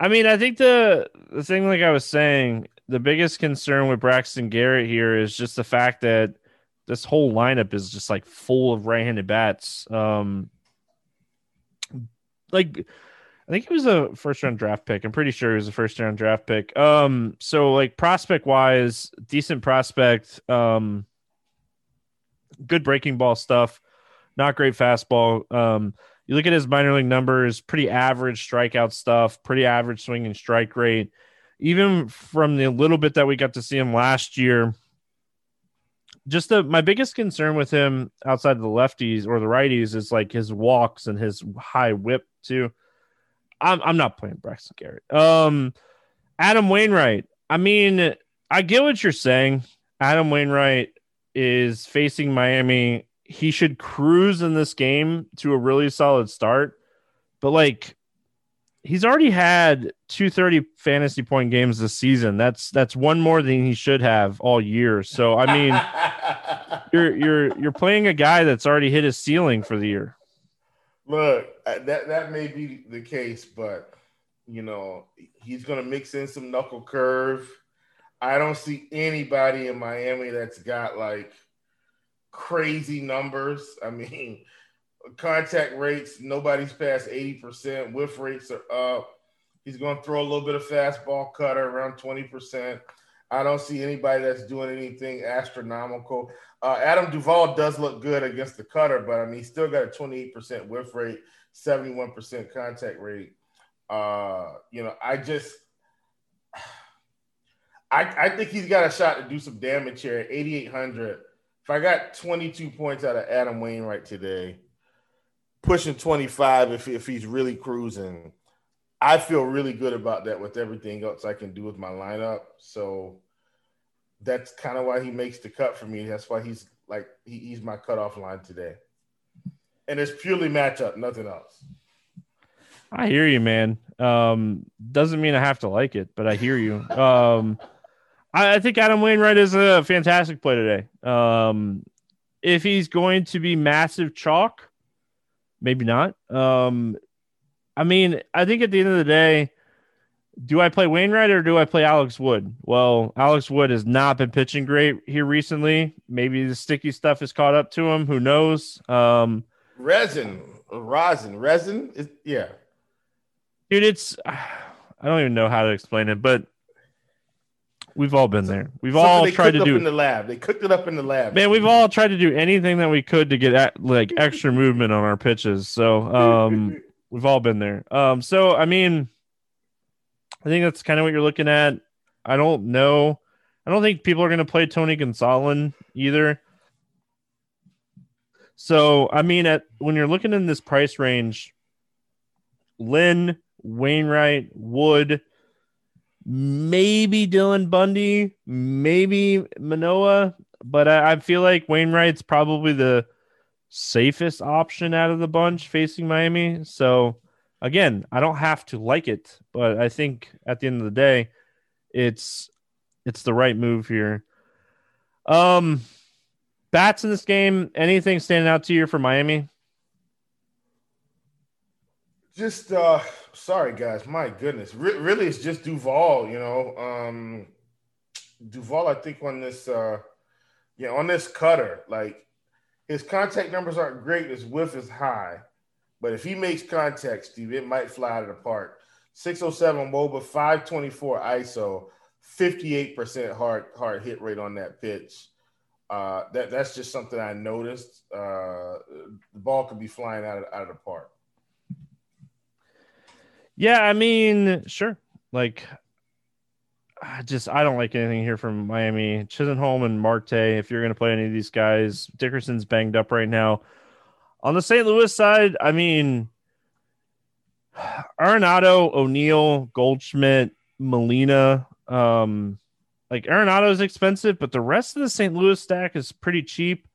I mean, I think the the thing, like I was saying, the biggest concern with Braxton Garrett here is just the fact that this whole lineup is just like full of right-handed bats. Um, like I think he was a first round draft pick. I'm pretty sure he was a first round draft pick. Um, so like prospect wise, decent prospect. Um, good breaking ball stuff. Not great fastball. Um, you look at his minor league numbers, pretty average strikeout stuff, pretty average swing and strike rate. Even from the little bit that we got to see him last year, just the my biggest concern with him outside of the lefties or the righties is like his walks and his high whip too. I'm I'm not playing Braxton Garrett. Um, Adam Wainwright. I mean, I get what you're saying. Adam Wainwright is facing Miami. He should cruise in this game to a really solid start. But like he's already had 230 fantasy point games this season. That's that's one more than he should have all year. So I mean, [LAUGHS] you're you're you're playing a guy that's already hit his ceiling for the year. Look, that that may be the case, but you know he's going to mix in some knuckle curve. I don't see anybody in Miami that's got like crazy numbers. I mean, contact rates, nobody's past 80%. Whiff rates are up. He's going to throw a little bit of fastball cutter around 20%. I don't see anybody that's doing anything astronomical. Uh, Adam Duvall does look good against the cutter, but I mean, he's still got a 28% whiff rate, 71% contact rate. Uh, you know, I just, I, I think he's got a shot to do some damage here at 8,800. If I got 22 points out of Adam Wainwright today, pushing 25 if, if he's really cruising. I feel really good about that with everything else I can do with my lineup. So that's kind of why he makes the cut for me. That's why he's like he, he's my cutoff line today. And it's purely matchup, nothing else. I hear you, man. Um, doesn't mean I have to like it, but I hear you. Um, I, I think Adam Wainwright is a fantastic play today. Um, if he's going to be massive chalk, maybe not. Um, I mean, I think at the end of the day, do I play Wainwright or do I play Alex Wood? Well, Alex Wood has not been pitching great here recently. Maybe the sticky stuff has caught up to him. Who knows? Um, resin, rosin, resin. Is, yeah, dude. It's I don't even know how to explain it, but we've all been there. We've all tried to do in the lab. They cooked it up in the lab. Man, we've all tried to do anything that we could to get at, like extra movement on our pitches. So, um, we've all been there. Um, so I mean, I think that's kind of what you're looking at. I don't know. I don't think people are going to play Tony Gonsolin either. So, I mean, at when you're looking in this price range, Lynn, Wainwright, Wood, maybe Dylan Bundy, maybe Manoah, but I, I, feel like Wainwright's probably the safest option out of the bunch facing Miami. So again, I don't have to like it, but I think at the end of the day, it's it's the right move here. Um bats in this game, anything standing out to you for Miami? Just uh sorry guys, my goodness. Re- really it's just Duvall, you know. Um Duvall I think on this uh yeah, on this cutter, like his contact numbers aren't great, his whiff is high. But if he makes contact, Steve, it might fly out of the park. 607 wOBA, 524 ISO, 58% hard hard hit rate on that pitch. Uh, that that's just something I noticed. Uh, the ball could be flying out of, out of the park. Yeah, I mean, sure. Like, I just I don't like anything here from Miami. Chisholm and Marte. If you're going to play any of these guys, Dickerson's banged up right now. On the St. Louis side, I mean, [SIGHS] Arenado, O'Neill, Goldschmidt, Molina. Um, like Arenado is expensive, but the rest of the St. Louis stack is pretty cheap.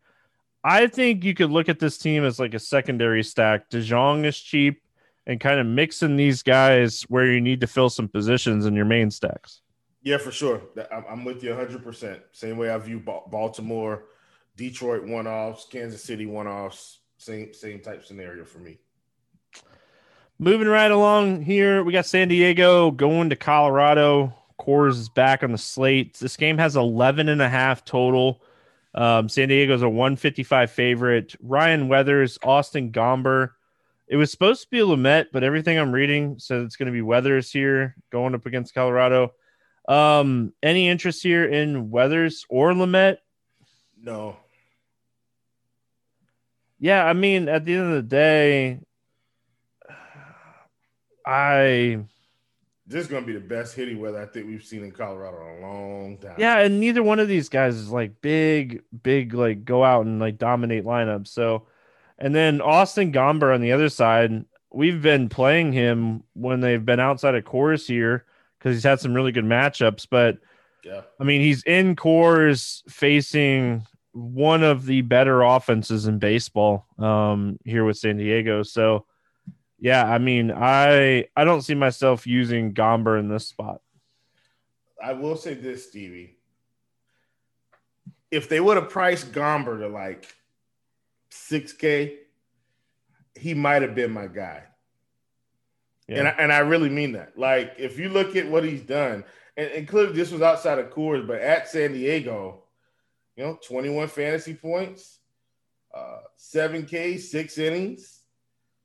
I think you could look at this team as like a secondary stack. DeJong is cheap and kind of mixing these guys where you need to fill some positions in your main stacks. Yeah, for sure. I'm with you 100%. Same way I view Baltimore, Detroit one offs, Kansas City one offs. Same same type scenario for me. Moving right along here, we got San Diego going to Colorado. Coors is back on the slate. This game has 11 and a half total. Um, San Diego's a 155 favorite. Ryan Weathers, Austin Gomber. It was supposed to be Lamet, but everything I'm reading says it's going to be Weathers here going up against Colorado. Um, any interest here in Weathers or Lamet? No yeah, I mean, at the end of the day, I this is to be the best hitting weather I think we've seen in Colorado in a long time. Yeah, and neither one of these guys is like big, big, like go out and like dominate lineups. So, and then Austin Gomber on the other side, we've been playing him when they've been outside of Coors here because he's had some really good matchups. But yeah, I mean, he's in Coors facing one of the better offenses in baseball um, here with San Diego. So, yeah, I mean, I I don't see myself using Gomber in this spot. I will say this, Stevie. If they would have priced Gomber to like 6K, he might have been my guy. And, I, and I really mean that. Like, if you look at what he's done, and, and clearly this was outside of Coors, but at San Diego, you know, 21 fantasy points, uh, 7K, six innings.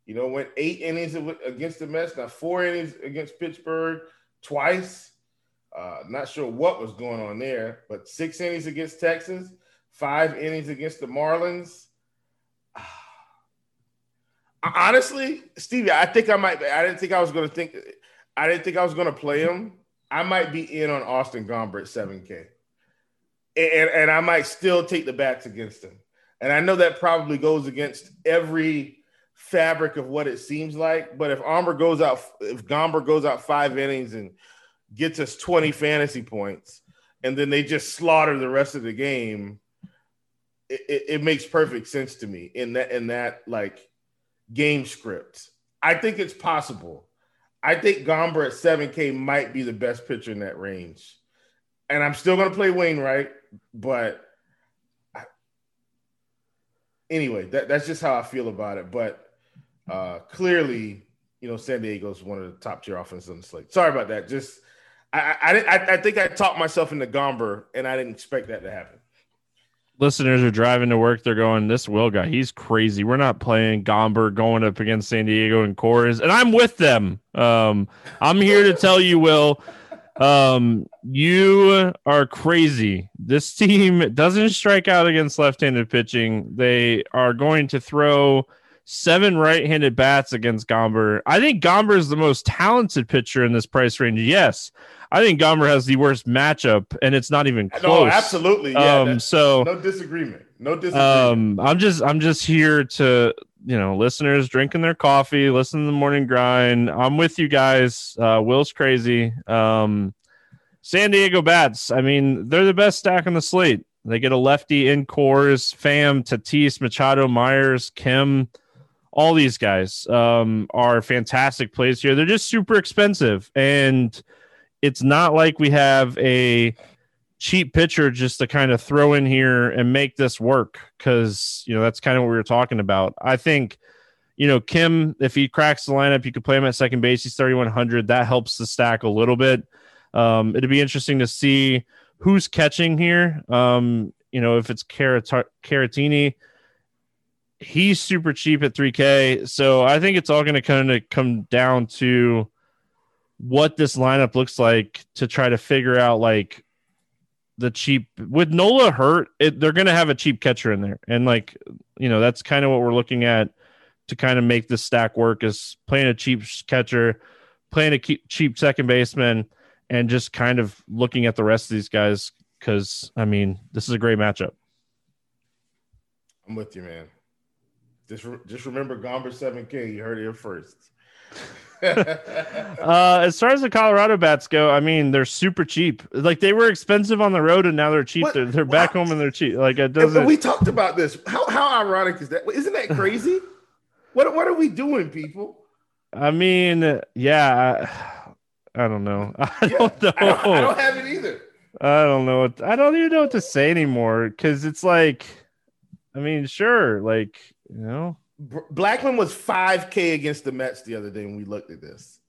You know, went eight innings against the Mets, now four innings against Pittsburgh twice. Uh, not sure what was going on there, but six innings against Texas, five innings against the Marlins. Honestly, Stevie, I think I might. I didn't think I was going to think. I didn't think I was going to play him. I might be in on Austin Gomber at 7K and, and I might still take the bats against him. And I know that probably goes against every fabric of what it seems like. But if Armour goes out, if Gomber goes out five innings and gets us 20 fantasy points, and then they just slaughter the rest of the game, it, it, it makes perfect sense to me in that in that like game script. I think it's possible. I think Gomber at 7K might be the best pitcher in that range. And I'm still going to play Wainwright. But I, anyway, that, that's just how I feel about it. But uh, clearly, you know, San Diego's one of the top tier offenses on the slate. Sorry about that. Just I I, I, I think I talked myself into Gomber, and I didn't expect that to happen. Listeners are driving to work, they're going, "This Will guy, he's crazy. We're not playing Gomber going up against San Diego and Coors," and I'm with them. Um, I'm here to tell you, Will, um, you are crazy. This team doesn't strike out against left-handed pitching. They are going to throw seven right-handed bats against Gomber. I think Gomber is the most talented pitcher in this price range. Yes. I think Gomber has the worst matchup, and it's not even close. No, absolutely. Yeah, um, so no disagreement. No disagreement. Um, I'm just I'm just here to you know listeners drinking their coffee, listen to the morning grind. I'm with you guys. Uh, Will's crazy. Um, San Diego Bats. I mean, they're the best stack on the slate. They get a lefty in Coors, Pham, Tatis, Machado, Myers, Kim. All these guys um, are fantastic plays here. They're just super expensive and it's not like we have a cheap pitcher just to kind of throw in here and make this work because you know that's kind of what we were talking about. I think you know Kim, if he cracks the lineup, you could play him at second base. He's thirty one hundred. That helps the stack a little bit. Um, it'd be interesting to see who's catching here. Um, you know, if it's Carat- Caratini, he's super cheap at 3K. So I think it's all going to kind of come down to what this lineup looks like to try to figure out like the cheap with Nola hurt, it, they're going to have a cheap catcher in there, and like you know that's kind of what we're looking at to kind of make this stack work is playing a cheap catcher, playing a cheap second baseman, and just kind of looking at the rest of these guys because I mean this is a great matchup. I'm with you, man. Just re- just remember Gomber 7K. You heard it here first. [LAUGHS] uh, as far as the Colorado bats go, I mean, they're super cheap. Like they were expensive on the road, and now they're cheap. What? They're, they're back home and they're cheap. Like it doesn't. We talked about this. How how ironic is that? Isn't that crazy? what what are we doing, people? I mean, yeah, I, I don't know. [LAUGHS] I don't know. I don't, I don't have it either. I don't know. What, I don't even know what to say anymore because it's like, I mean, sure, like you know Blackmon was 5K against the Mets the other day when we looked at this.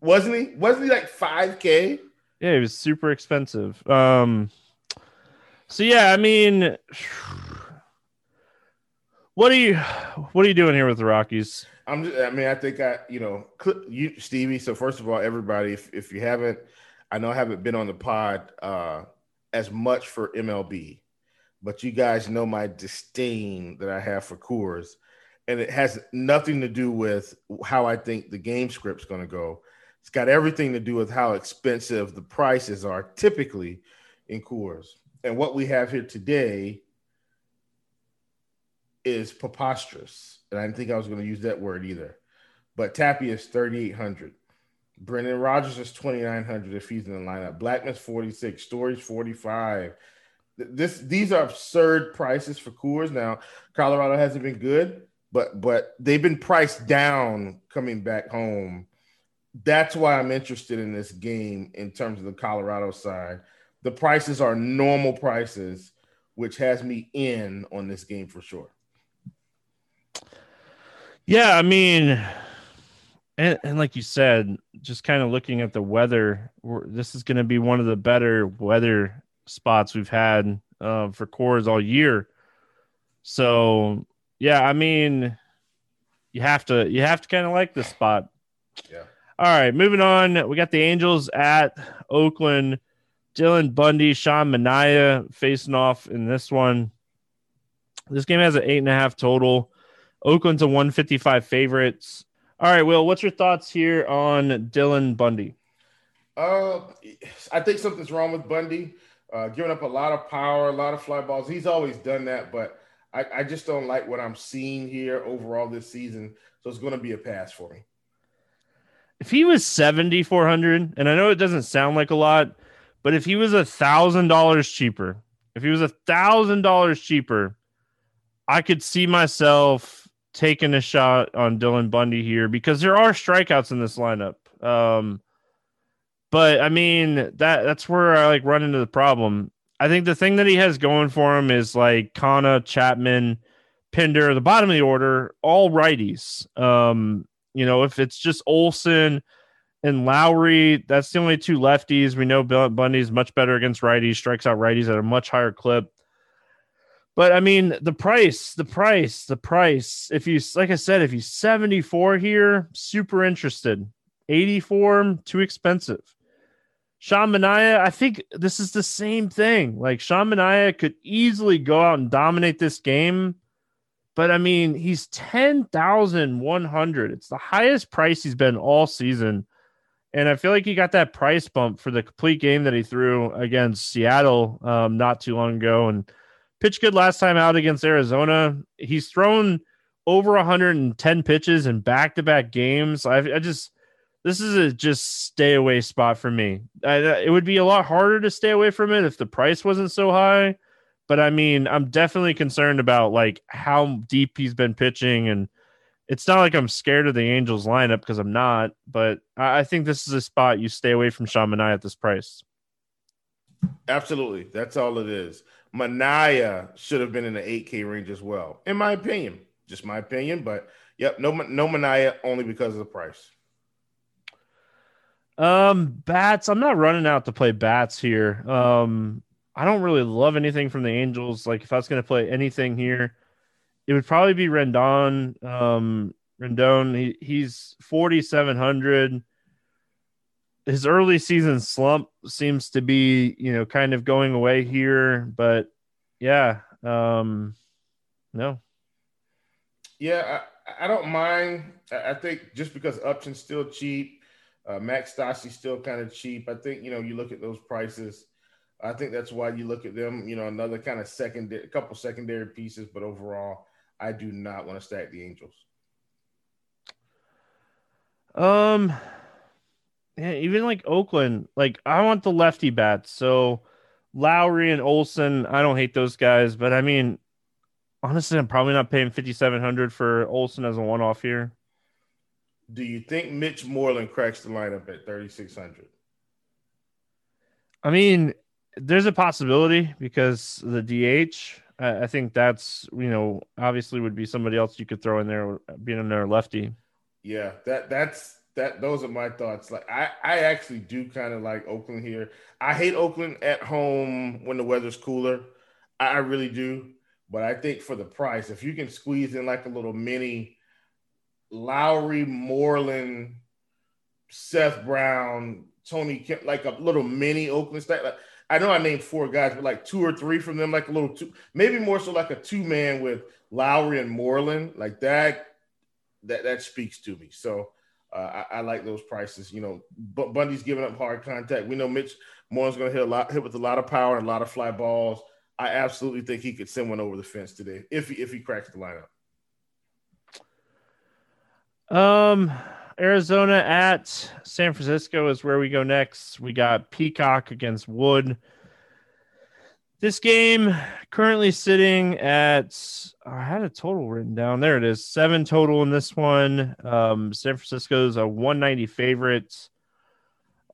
Wasn't he? Wasn't he like 5K? Yeah, he was super expensive. Um so yeah, I mean what are you what are you doing here with the Rockies? I'm just, I mean, I think I, you know, you Stevie. So first of all, everybody, if, if you haven't, I know I haven't been on the pod uh as much for MLB, but you guys know my disdain that I have for Coors and it has nothing to do with how I think the game script's going to go. It's got everything to do with how expensive the prices are typically in Coors. And what we have here today is preposterous. And I didn't think I was going to use that word either. But Tapia is 3,800. Brendan Rodgers is 2,900 if he's in the lineup. Blackmon's 46. Story's 45. This these are absurd prices for Coors. Now, Colorado hasn't been good, but but they've been priced down coming back home. That's why I'm interested in this game in terms of the Colorado side. The prices are normal prices, which has me in on this game for sure. Yeah, I mean, and, and like you said, just kind of looking at the weather, this is going to be one of the better weather spots we've had uh, for Coors all year. So yeah, I mean, you have to you have to kind of like this spot. Yeah. All right, moving on. We got the Angels at Oakland. Dylan Bundy, Sean Manaea facing off in this one. This game has an eight and a half total. Oakland's a 155 favorites. All right, Will, what's your thoughts here on Dylan Bundy? Uh, I think something's wrong with Bundy. Uh, giving up a lot of power, a lot of fly balls. He's always done that, but I, I just don't like what I'm seeing here overall this season. So it's going to be a pass for me. If he was 7,400, and I know it doesn't sound like a lot, but if he was a thousand dollars cheaper, if he was a thousand dollars cheaper, I could see myself taking a shot on Dylan Bundy here because there are strikeouts in this lineup. Um, but I mean that that's where I like run into the problem. I think the thing that he has going for him is like Canha, Chapman, Pinder, the bottom of the order, all righties. Um, you know, if it's just Olson and Lowrie, that's the only two lefties. We know Bundy's much better against righties, strikes out righties at a much higher clip. But I mean, the price, the price, the price. If you, like I said, if you 74 here, super interested. 84, too expensive. Sean Manaea, I think this is the same thing. Like Sean Manaea could easily go out and dominate this game. But I mean, he's 10,100. It's the highest price he's been all season. And I feel like he got that price bump for the complete game that he threw against Seattle um, not too long ago. And pitched good last time out against Arizona. He's thrown over 110 pitches in back to back games. I, I, just, this is a just stay away spot for me. I, it would be a lot harder to stay away from it if the price wasn't so high. But I mean, I'm definitely concerned about like how deep he's been pitching. And it's not like I'm scared of the Angels lineup because I'm not. But I, I, think this is a spot you stay away from Sean at this price. Absolutely. That's all it is. Manaea should have been in the 8K range as well, in my opinion. Just my opinion, but yep, no no Manaea only because of the price. Um, bats. I'm not running out to play bats here. Um, I don't really love anything from the Angels. Like if I was going to play anything here, it would probably be Rendon. Um, Rendon. He, he's 4,700 his early season slump seems to be, you know, kind of going away here, but yeah, um, no. Yeah, I, I don't mind. I think just because Upton's still cheap, uh, Max Stassi's still kind of cheap. I think, you know, you look at those prices. I think that's why you look at them, you know, another kind of secondary, a couple secondary pieces, but overall, I do not want to stack the Angels. Um, yeah, even like Oakland, like I want the lefty bats. So Lowrie and Olson, I don't hate those guys, but I mean, honestly, I'm probably not paying 5700 for Olson as a one off here. Do you think Mitch Moreland cracks the lineup at 3600? I mean, there's a possibility because the DH, I think that's, you know, obviously would be somebody else you could throw in there being in there lefty. Yeah, that that's that those are my thoughts. Like I, I actually do kind of like Oakland here. I hate Oakland at home when the weather's cooler. I really do. But I think for the price, if you can squeeze in like a little mini Lowrie, Moreland, Seth Brown, Tony Kemp, like a little mini Oakland stack. Like, I know I named four guys, but like two or three from them, like a little two, maybe more so like a two man with Lowrie and Moreland, like that. That that speaks to me. So uh, I, I, like those prices. You know, Bundy's giving up hard contact. We know Mitch Moore's going to hit a lot, hit with a lot of power and a lot of fly balls. I absolutely think he could send one over the fence today if he if he cracks the lineup. Um, Arizona at San Francisco is where we go next. We got Peacock against Wood. This game currently sitting at I had a total written down. There it is. Seven total in this one. Um, San Francisco's a 190 favorite.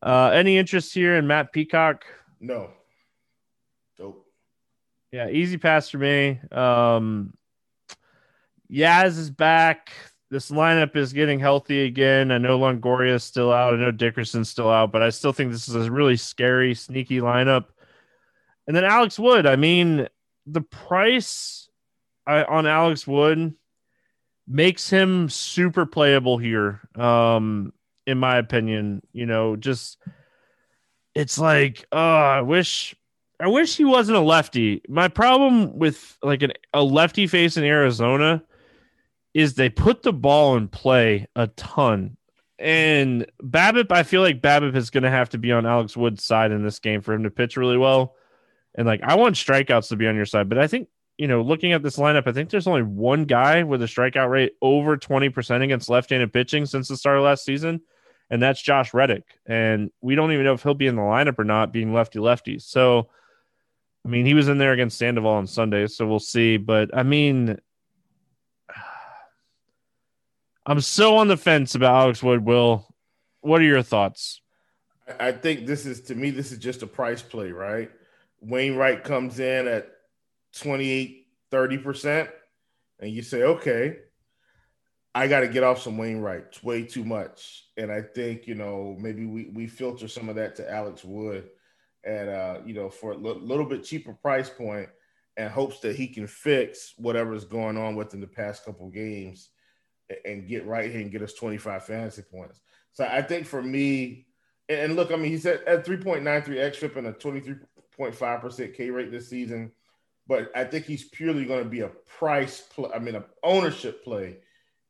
Uh, any interest here in Matt Peacock? No. Dope. Yeah, easy pass for me. Um, Yaz is back. This lineup is getting healthy again. I know Longoria is still out. I know Dickerson's still out, but I still think this is a really scary, sneaky lineup. And then Alex Wood, I mean, the price on Alex Wood makes him super playable here. Um, in my opinion, you know, just it's like, oh, I wish I wish he wasn't a lefty. My problem with like an, a lefty face in Arizona is they put the ball in play a ton. And BABIP, I feel like BABIP is going to have to be on Alex Wood's side in this game for him to pitch really well. And like, I want strikeouts to be on your side, but I think, you know, looking at this lineup, I think there's only one guy with a strikeout rate over 20% against left handed pitching since the start of last season, and that's Josh Reddick. And we don't even know if he'll be in the lineup or not, being lefty lefty. So, I mean, he was in there against Sandoval on Sunday, so we'll see. But I mean, I'm so on the fence about Alex Wood. Will, what are your thoughts? I think this is to me, this is just a price play, right? Wainwright comes in at 28, 30%, and you say, okay, I got to get off some Wainwright. It's way too much. And I think, you know, maybe we, we filter some of that to Alex Wood at, uh, you know, for a l- little bit cheaper price and hopes that he can fix whatever's going on within the past couple games and get right here and get us 25 fantasy points. So I think for me, and look, I mean, he's at, at 3.93 xFIP and a 23.5% K rate this season, but I think he's purely going to be a price play, I mean, an ownership play,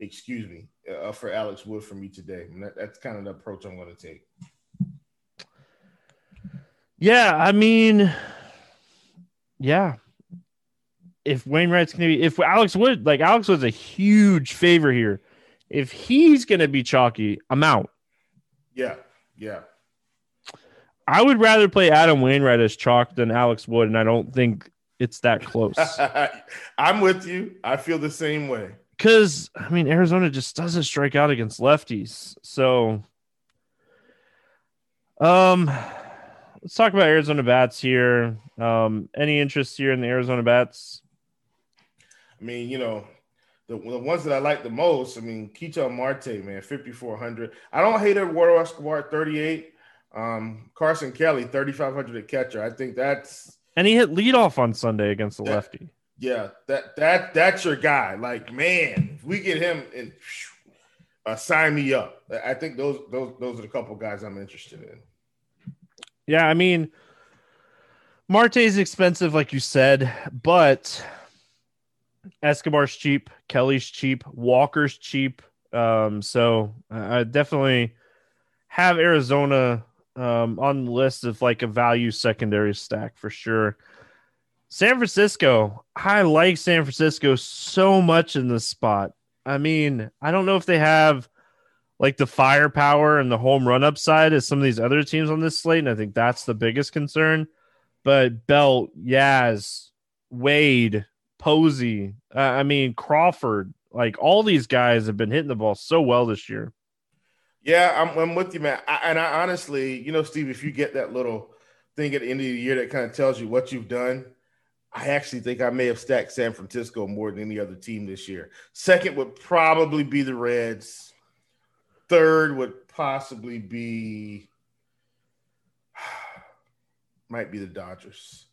excuse me, uh, for Alex Wood for me today. And that, that's kind of the approach I'm going to take. Yeah, I mean, yeah. If Wainwright's gonna be, if Alex Wood, like Alex was a huge favor here. If he's gonna be chalky, I'm out. Yeah, yeah. I would rather play Adam Wainwright as chalk than Alex Wood, and I don't think it's that close. [LAUGHS] I'm with you. I feel the same way. Because I mean, Arizona just doesn't strike out against lefties. So, um, let's talk about Arizona bats here. Um, any interest here in the Arizona bats? I mean, you know, the, the ones that I like the most, I mean, Ketel Marte, man, 5,400. I don't hate Eduardo Escobar 38. Um, Carson Kelly, 3,500 at catcher. I think that's. And he hit leadoff on Sunday against the that, lefty. Yeah, that that that's your guy. Like, man, if we get him and uh, sign me up. I think those those those are the couple guys I'm interested in. Yeah, I mean, Marte is expensive, like you said, but Escobar's cheap, Kelly's cheap, Walker's cheap. Um, so I definitely have Arizona um, on the list of like a value secondary stack for sure. San Francisco, I like San Francisco so much in this spot. I mean, I don't know if they have like the firepower and the home run upside as some of these other teams on this slate. And I think that's the biggest concern. But Belt, Yaz, Wade, Posey, uh, I mean, Crawford, like all these guys have been hitting the ball so well this year. Yeah, I'm, I'm with you, man. I, and I honestly, you know, Steve, if you get that little thing at the end of the year that kind of tells you what you've done, I actually think I may have stacked San Francisco more than any other team this year. Second would probably be the Reds Third would possibly be [SIGHS] might be the Dodgers,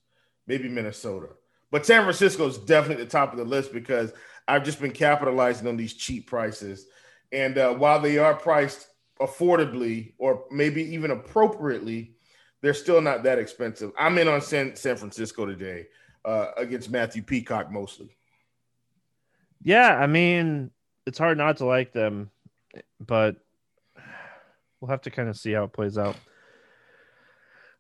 maybe Minnesota. But San Francisco is definitely the top of the list because I've just been capitalizing on these cheap prices. And uh, while they are priced affordably or maybe even appropriately, they're still not that expensive. I'm in on San, San Francisco today uh, against Matthew Peacock mostly. Yeah, I mean, it's hard not to like them, but we'll have to kind of see how it plays out.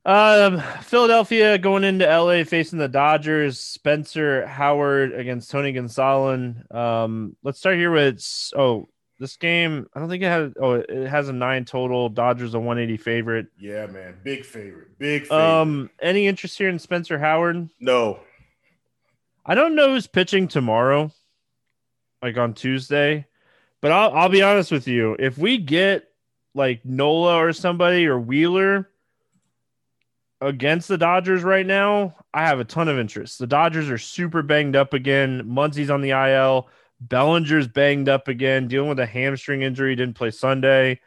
Um, Philadelphia going into LA facing the Dodgers. Spencer Howard against Tony Gonsolin. Um, let's start here with oh this game. I don't think it has oh it has a nine total. Dodgers a one eighty favorite. Yeah, man, big favorite, big. Favorite. Um, any interest here in Spencer Howard? No, I don't know who's pitching tomorrow, like on Tuesday. But I'll I'll be honest with you. If we get like Nola or somebody or Wheeler against the Dodgers right now, I have a ton of interest. The Dodgers are super banged up again. Muncy's on the IL. Bellinger's banged up again, dealing with a hamstring injury, didn't play Sunday.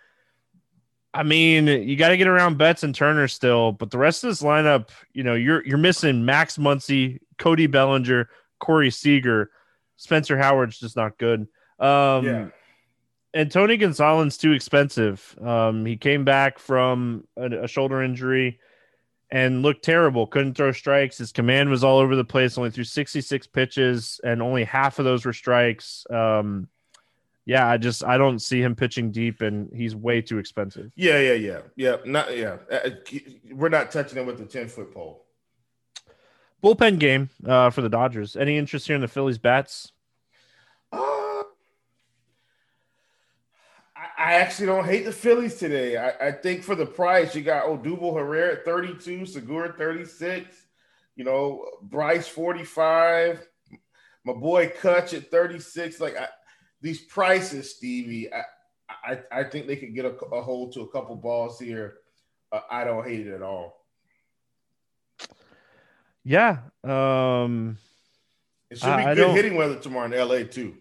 I mean, you got to get around Betts and Turner still, but the rest of this lineup, you know, you're you're missing Max Muncy, Cody Bellinger, Corey Seager, Spencer Howard's just not good. Um, yeah and Tony Gonsolin's too expensive. Um, he came back from a, a, shoulder injury and looked terrible. Couldn't throw strikes. His command was all over the place. Only threw 66 pitches, and only half of those were strikes. Um, yeah, I just I don't see him pitching deep, and he's way too expensive. Yeah, yeah, yeah, yeah. Not yeah. Uh, uh we're not touching him with the 10 foot pole. Bullpen game uh, for the Dodgers. Any interest here in the Phillies bats? I actually don't hate the Phillies today. I, I think for the price, you got Odubel Herrera at 32, Segura 36, you know, Bryce 45, my boy Kutch at 36. Like I, these prices, Stevie, I, I, I think they could get a, a hold to a couple balls here. Uh, I don't hate it at all. Yeah. Um, it should be I, good hitting weather tomorrow in LA, too.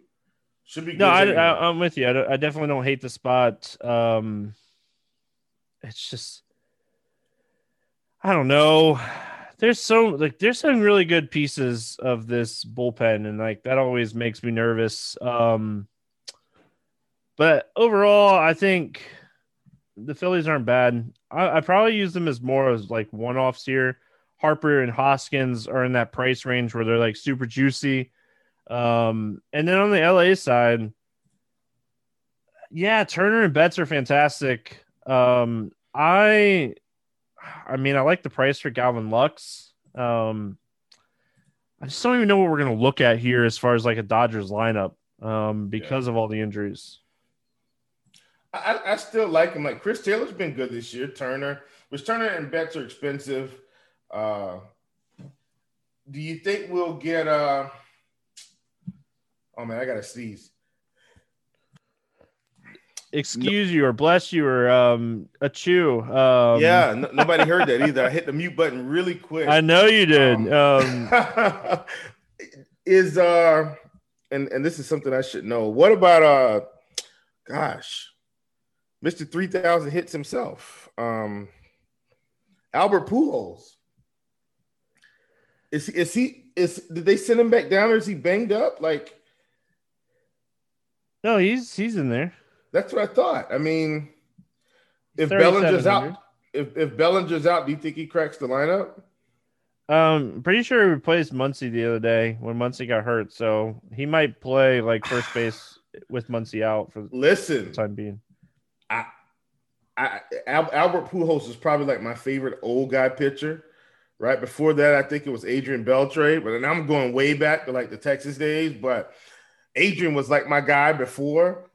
Should be. No, I, I, am with you. I, I, definitely don't hate the spot. Um, it's just, I don't know. there's so like there's some really good pieces of this bullpen, and like that always makes me nervous. Um, but overall, I think the Phillies aren't bad. I, I probably use them as more as like one offs here. Harper and Hoskins are in that price range where they're like super juicy. Um, and then on the LA side, yeah, Turner and Betts are fantastic. Um, I, I mean, I like the price for Gavin Lux. Um, I just don't even know what we're gonna look at here as far as like a Dodgers lineup, um, because yeah. of all the injuries. I, I still like him. Like Chris Taylor's been good this year. Turner, which Turner and Betts are expensive. Uh, do you think we'll get? Uh, oh man, I gotta sneeze. Excuse no. you, or bless you, or um, a chew. Um, yeah, n- nobody heard that either. I hit the mute button really quick. I know you did. Um, um, [LAUGHS] is uh, and and this is something I should know. What about uh, gosh, Mister Three Thousand hits himself. Um, Albert Pujols. Is he? is he is did they send him back down or is he banged up? Like No, he's he's in there. That's what I thought. I mean, if Bellinger's out if, if Bellinger's out, do you think he cracks the lineup? Um, pretty sure he replaced Muncy the other day when Muncy got hurt, so he might play like first base with Muncy out for listen the time being. I, I Albert Pujols is probably like my favorite old guy pitcher. Right before that, I think it was Adrian Beltre, but then I'm going way back to like the Texas days. But Adrian was like my guy before.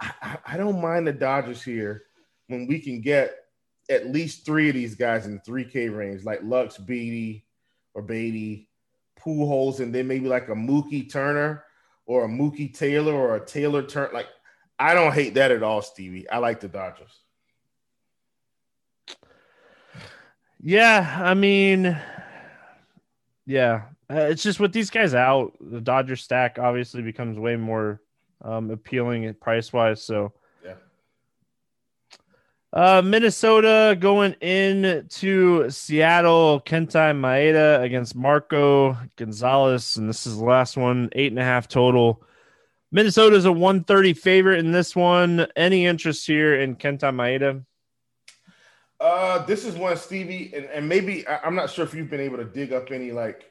I, I don't mind the Dodgers here when we can get at least three of these guys in the 3K range, like Lux Beaty or Beaty, Pujols, and then maybe like a Mookie Turner or a Mookie Taylor or a Taylor Turner. Like, I don't hate that at all, Stevie. I like the Dodgers. Yeah, I mean, yeah, uh, it's just with these guys out, the Dodger stack obviously becomes way more um, appealing price wise. So, yeah. Uh, Minnesota going in to Seattle, Kenta Maeda against Marco Gonzalez, and this is the last one, eight and a half total. Minnesota is a 130 favorite in this one. Any interest here in Kenta Maeda? Uh, this is one, Stevie, and, and maybe I, am not sure if you've been able to dig up any like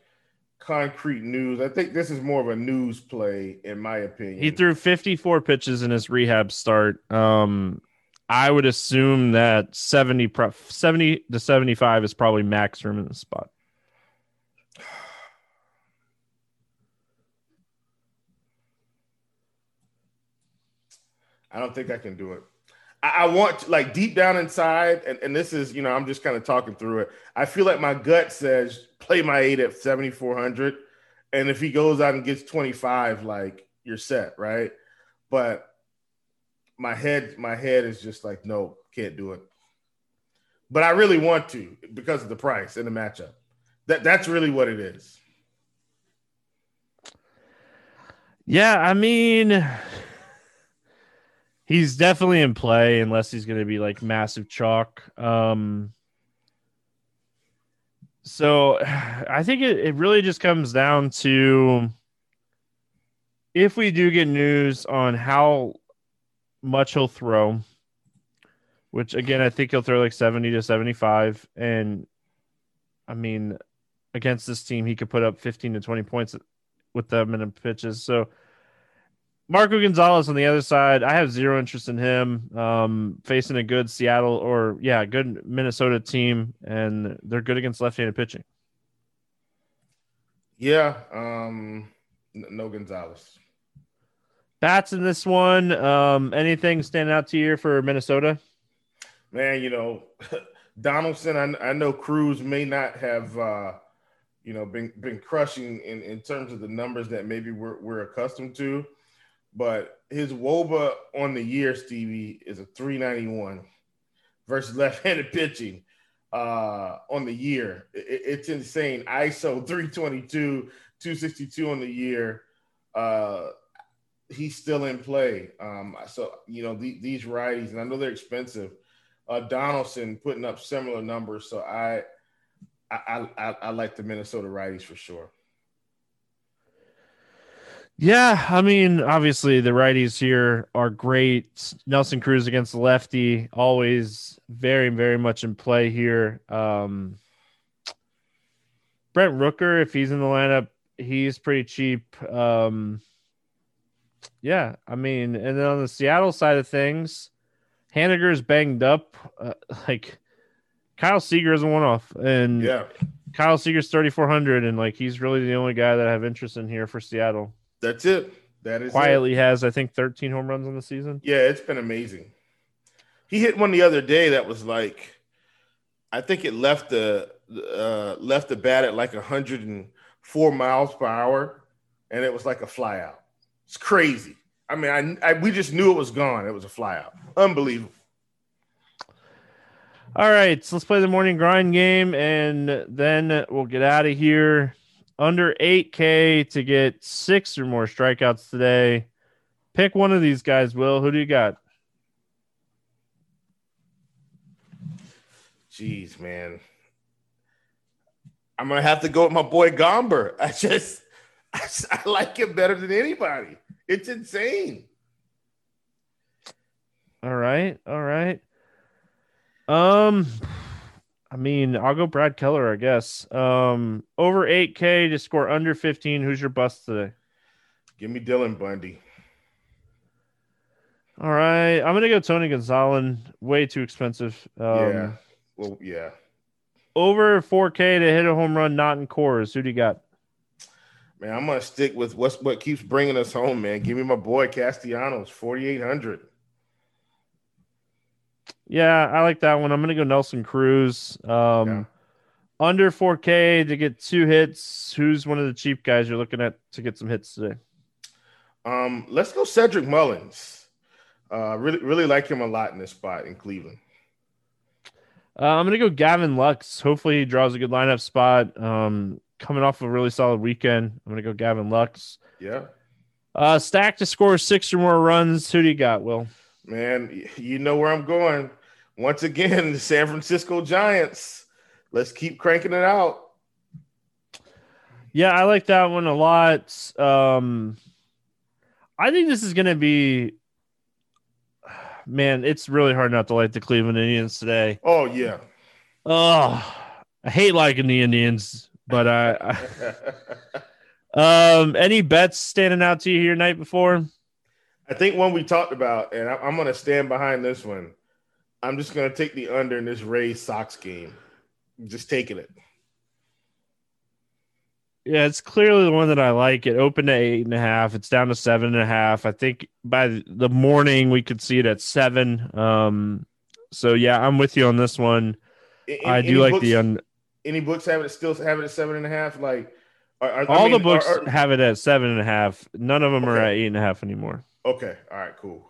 concrete news. I think this is more of a news play, in my opinion. He threw 54 pitches in his rehab start. Um, I would assume that 70, 70 to 75 is probably max room in the spot. I don't think I can do it. I, want like deep down inside, and, and this is, you know, I'm just kind of talking through it. I feel like my gut says play my eight at 7,400. And if he goes out and gets 25, like you're set, right? But my head, my head is just like, no, can't do it. But I really want to because of the price and the matchup. That that's really what it is. Yeah, I mean, he's definitely in play unless he's going to be like massive chalk. Um, so [SIGHS] I think it, it really just comes down to if we do get news on how much he'll throw, which again, I think he'll throw like 70 to 75. And I mean, against this team, he could put up 15 to 20 points with them in pitches. So Marco Gonzalez on the other side, I have zero interest in him. Um, facing a good Seattle or yeah, good Minnesota team, and they're good against left-handed pitching. Yeah, um, no Gonzalez. Bats in this one. Um, anything stand out to you for Minnesota? Man, you know, [LAUGHS] Donaldson. I, I know Cruz may not have, uh, you know, been been crushing in, in terms of the numbers that maybe we're we're accustomed to but his wOBA on the year, Stevie, is a 391 versus left-handed [LAUGHS] pitching uh, on the year. It, it's insane. ISO 322, 262 on the year. Uh, he's still in play. Um, so you know the, these righties, and I know they're expensive. Uh, Donaldson putting up similar numbers, so I I, I I like the Minnesota righties for sure. Yeah, I mean, obviously the righties here are great. Nelson Cruz against the lefty, always very, very much in play here. Um, Brent Rooker, if he's in the lineup, he's pretty cheap. Um, yeah, I mean, and then on the Seattle side of things, Haniger's banged up. Uh, [LAUGHS] like Kyle Seager is a one off, and Yeah, Kyle Seager's thirty four hundred, and like he's really the only guy that I have interest in here for Seattle. That's it. That is it. Quietly has I think thirteen home runs on the season. Yeah, it's been amazing. He hit one the other day that was like, I think it left the uh, left the bat at like 104 miles per hour, and it was like a flyout. It's crazy. I mean, I, I we just knew it was gone. It was a flyout. Unbelievable. All right, so let's play the morning grind game, and then we'll get out of here. Under eight K to get six or more strikeouts today. Pick one of these guys. Will who do you got? Jeez, man. I'm gonna have to go with my boy Gomber. [LAUGHS] I just, I, just- I like him better than anybody. It's insane. All right, all right. Um, I mean, I'll go Brad Keller, I guess. Um, over eight K to score under fifteen. Who's your bust today? Give me Dylan Bundy. All right, I'm gonna go Tony Gonzalez. Way too expensive. Um, yeah. Well, yeah. Over 4K to hit a home run, not in Coors. Who do you got? Man, I'm gonna stick with what's what keeps bringing us home, man. Give me my boy Castellanos, 4,800. Yeah, I like that one. I'm gonna go Nelson Cruz. Um, Yeah. under 4K to get two hits. Who's one of the cheap guys you're looking at to get some hits today? Um, let's go Cedric Mullins. Uh, really, really like him a lot in this spot in Cleveland. Uh, I'm gonna go Gavin Lux. Hopefully, he draws a good lineup spot. Um, coming off a really solid weekend, I'm gonna go Gavin Lux. Yeah, Uh, stack to score six or more runs. Who do you got, Will? man, you know where I'm going. Once again, the San Francisco Giants. Let's keep cranking it out. Yeah, I like that one a lot. Um, I think this is going to be, man, it's really hard not to like the Cleveland Indians today. Oh yeah. Oh, I hate liking the Indians, but I, I [LAUGHS] um, any bets standing out to you here night before? I think one we talked about, and I, I'm going to stand behind this one. I'm just going to take the under in this Rays Sox game. Just taking it. Yeah, it's clearly the one that I like. It opened at eight and a half. It's down to seven and a half. I think by the morning we could see it at seven. Um, so yeah, I'm with you on this one. A- I any do like books- the un- any books have it still have it at seven and a half. Like are, are- I all the books are- are- have it at seven and a half. None of them are at eight and a half anymore. okay, all right, cool.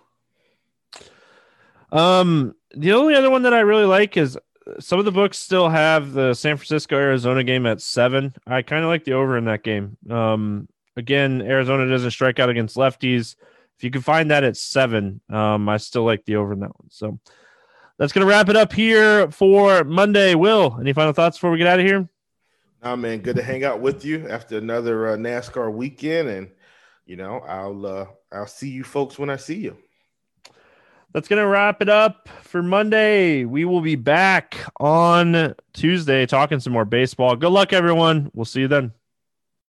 Um, the only other one that I really like is some of the books still have the San Francisco Arizona game at seven. I kind of like the over in that game. Um, again, Arizona doesn't strike out against lefties. If you can find that at seven, um, I still like the over in that one. So that's gonna wrap it up here for Monday. Will, any final thoughts before we get out of here? Nah, man, good to hang out with you after another uh, NASCAR weekend, and you know, I'll uh, I'll see you folks when I see you. That's going to wrap it up for Monday. We will be back on Tuesday talking some more baseball. Good luck, everyone. We'll see you then.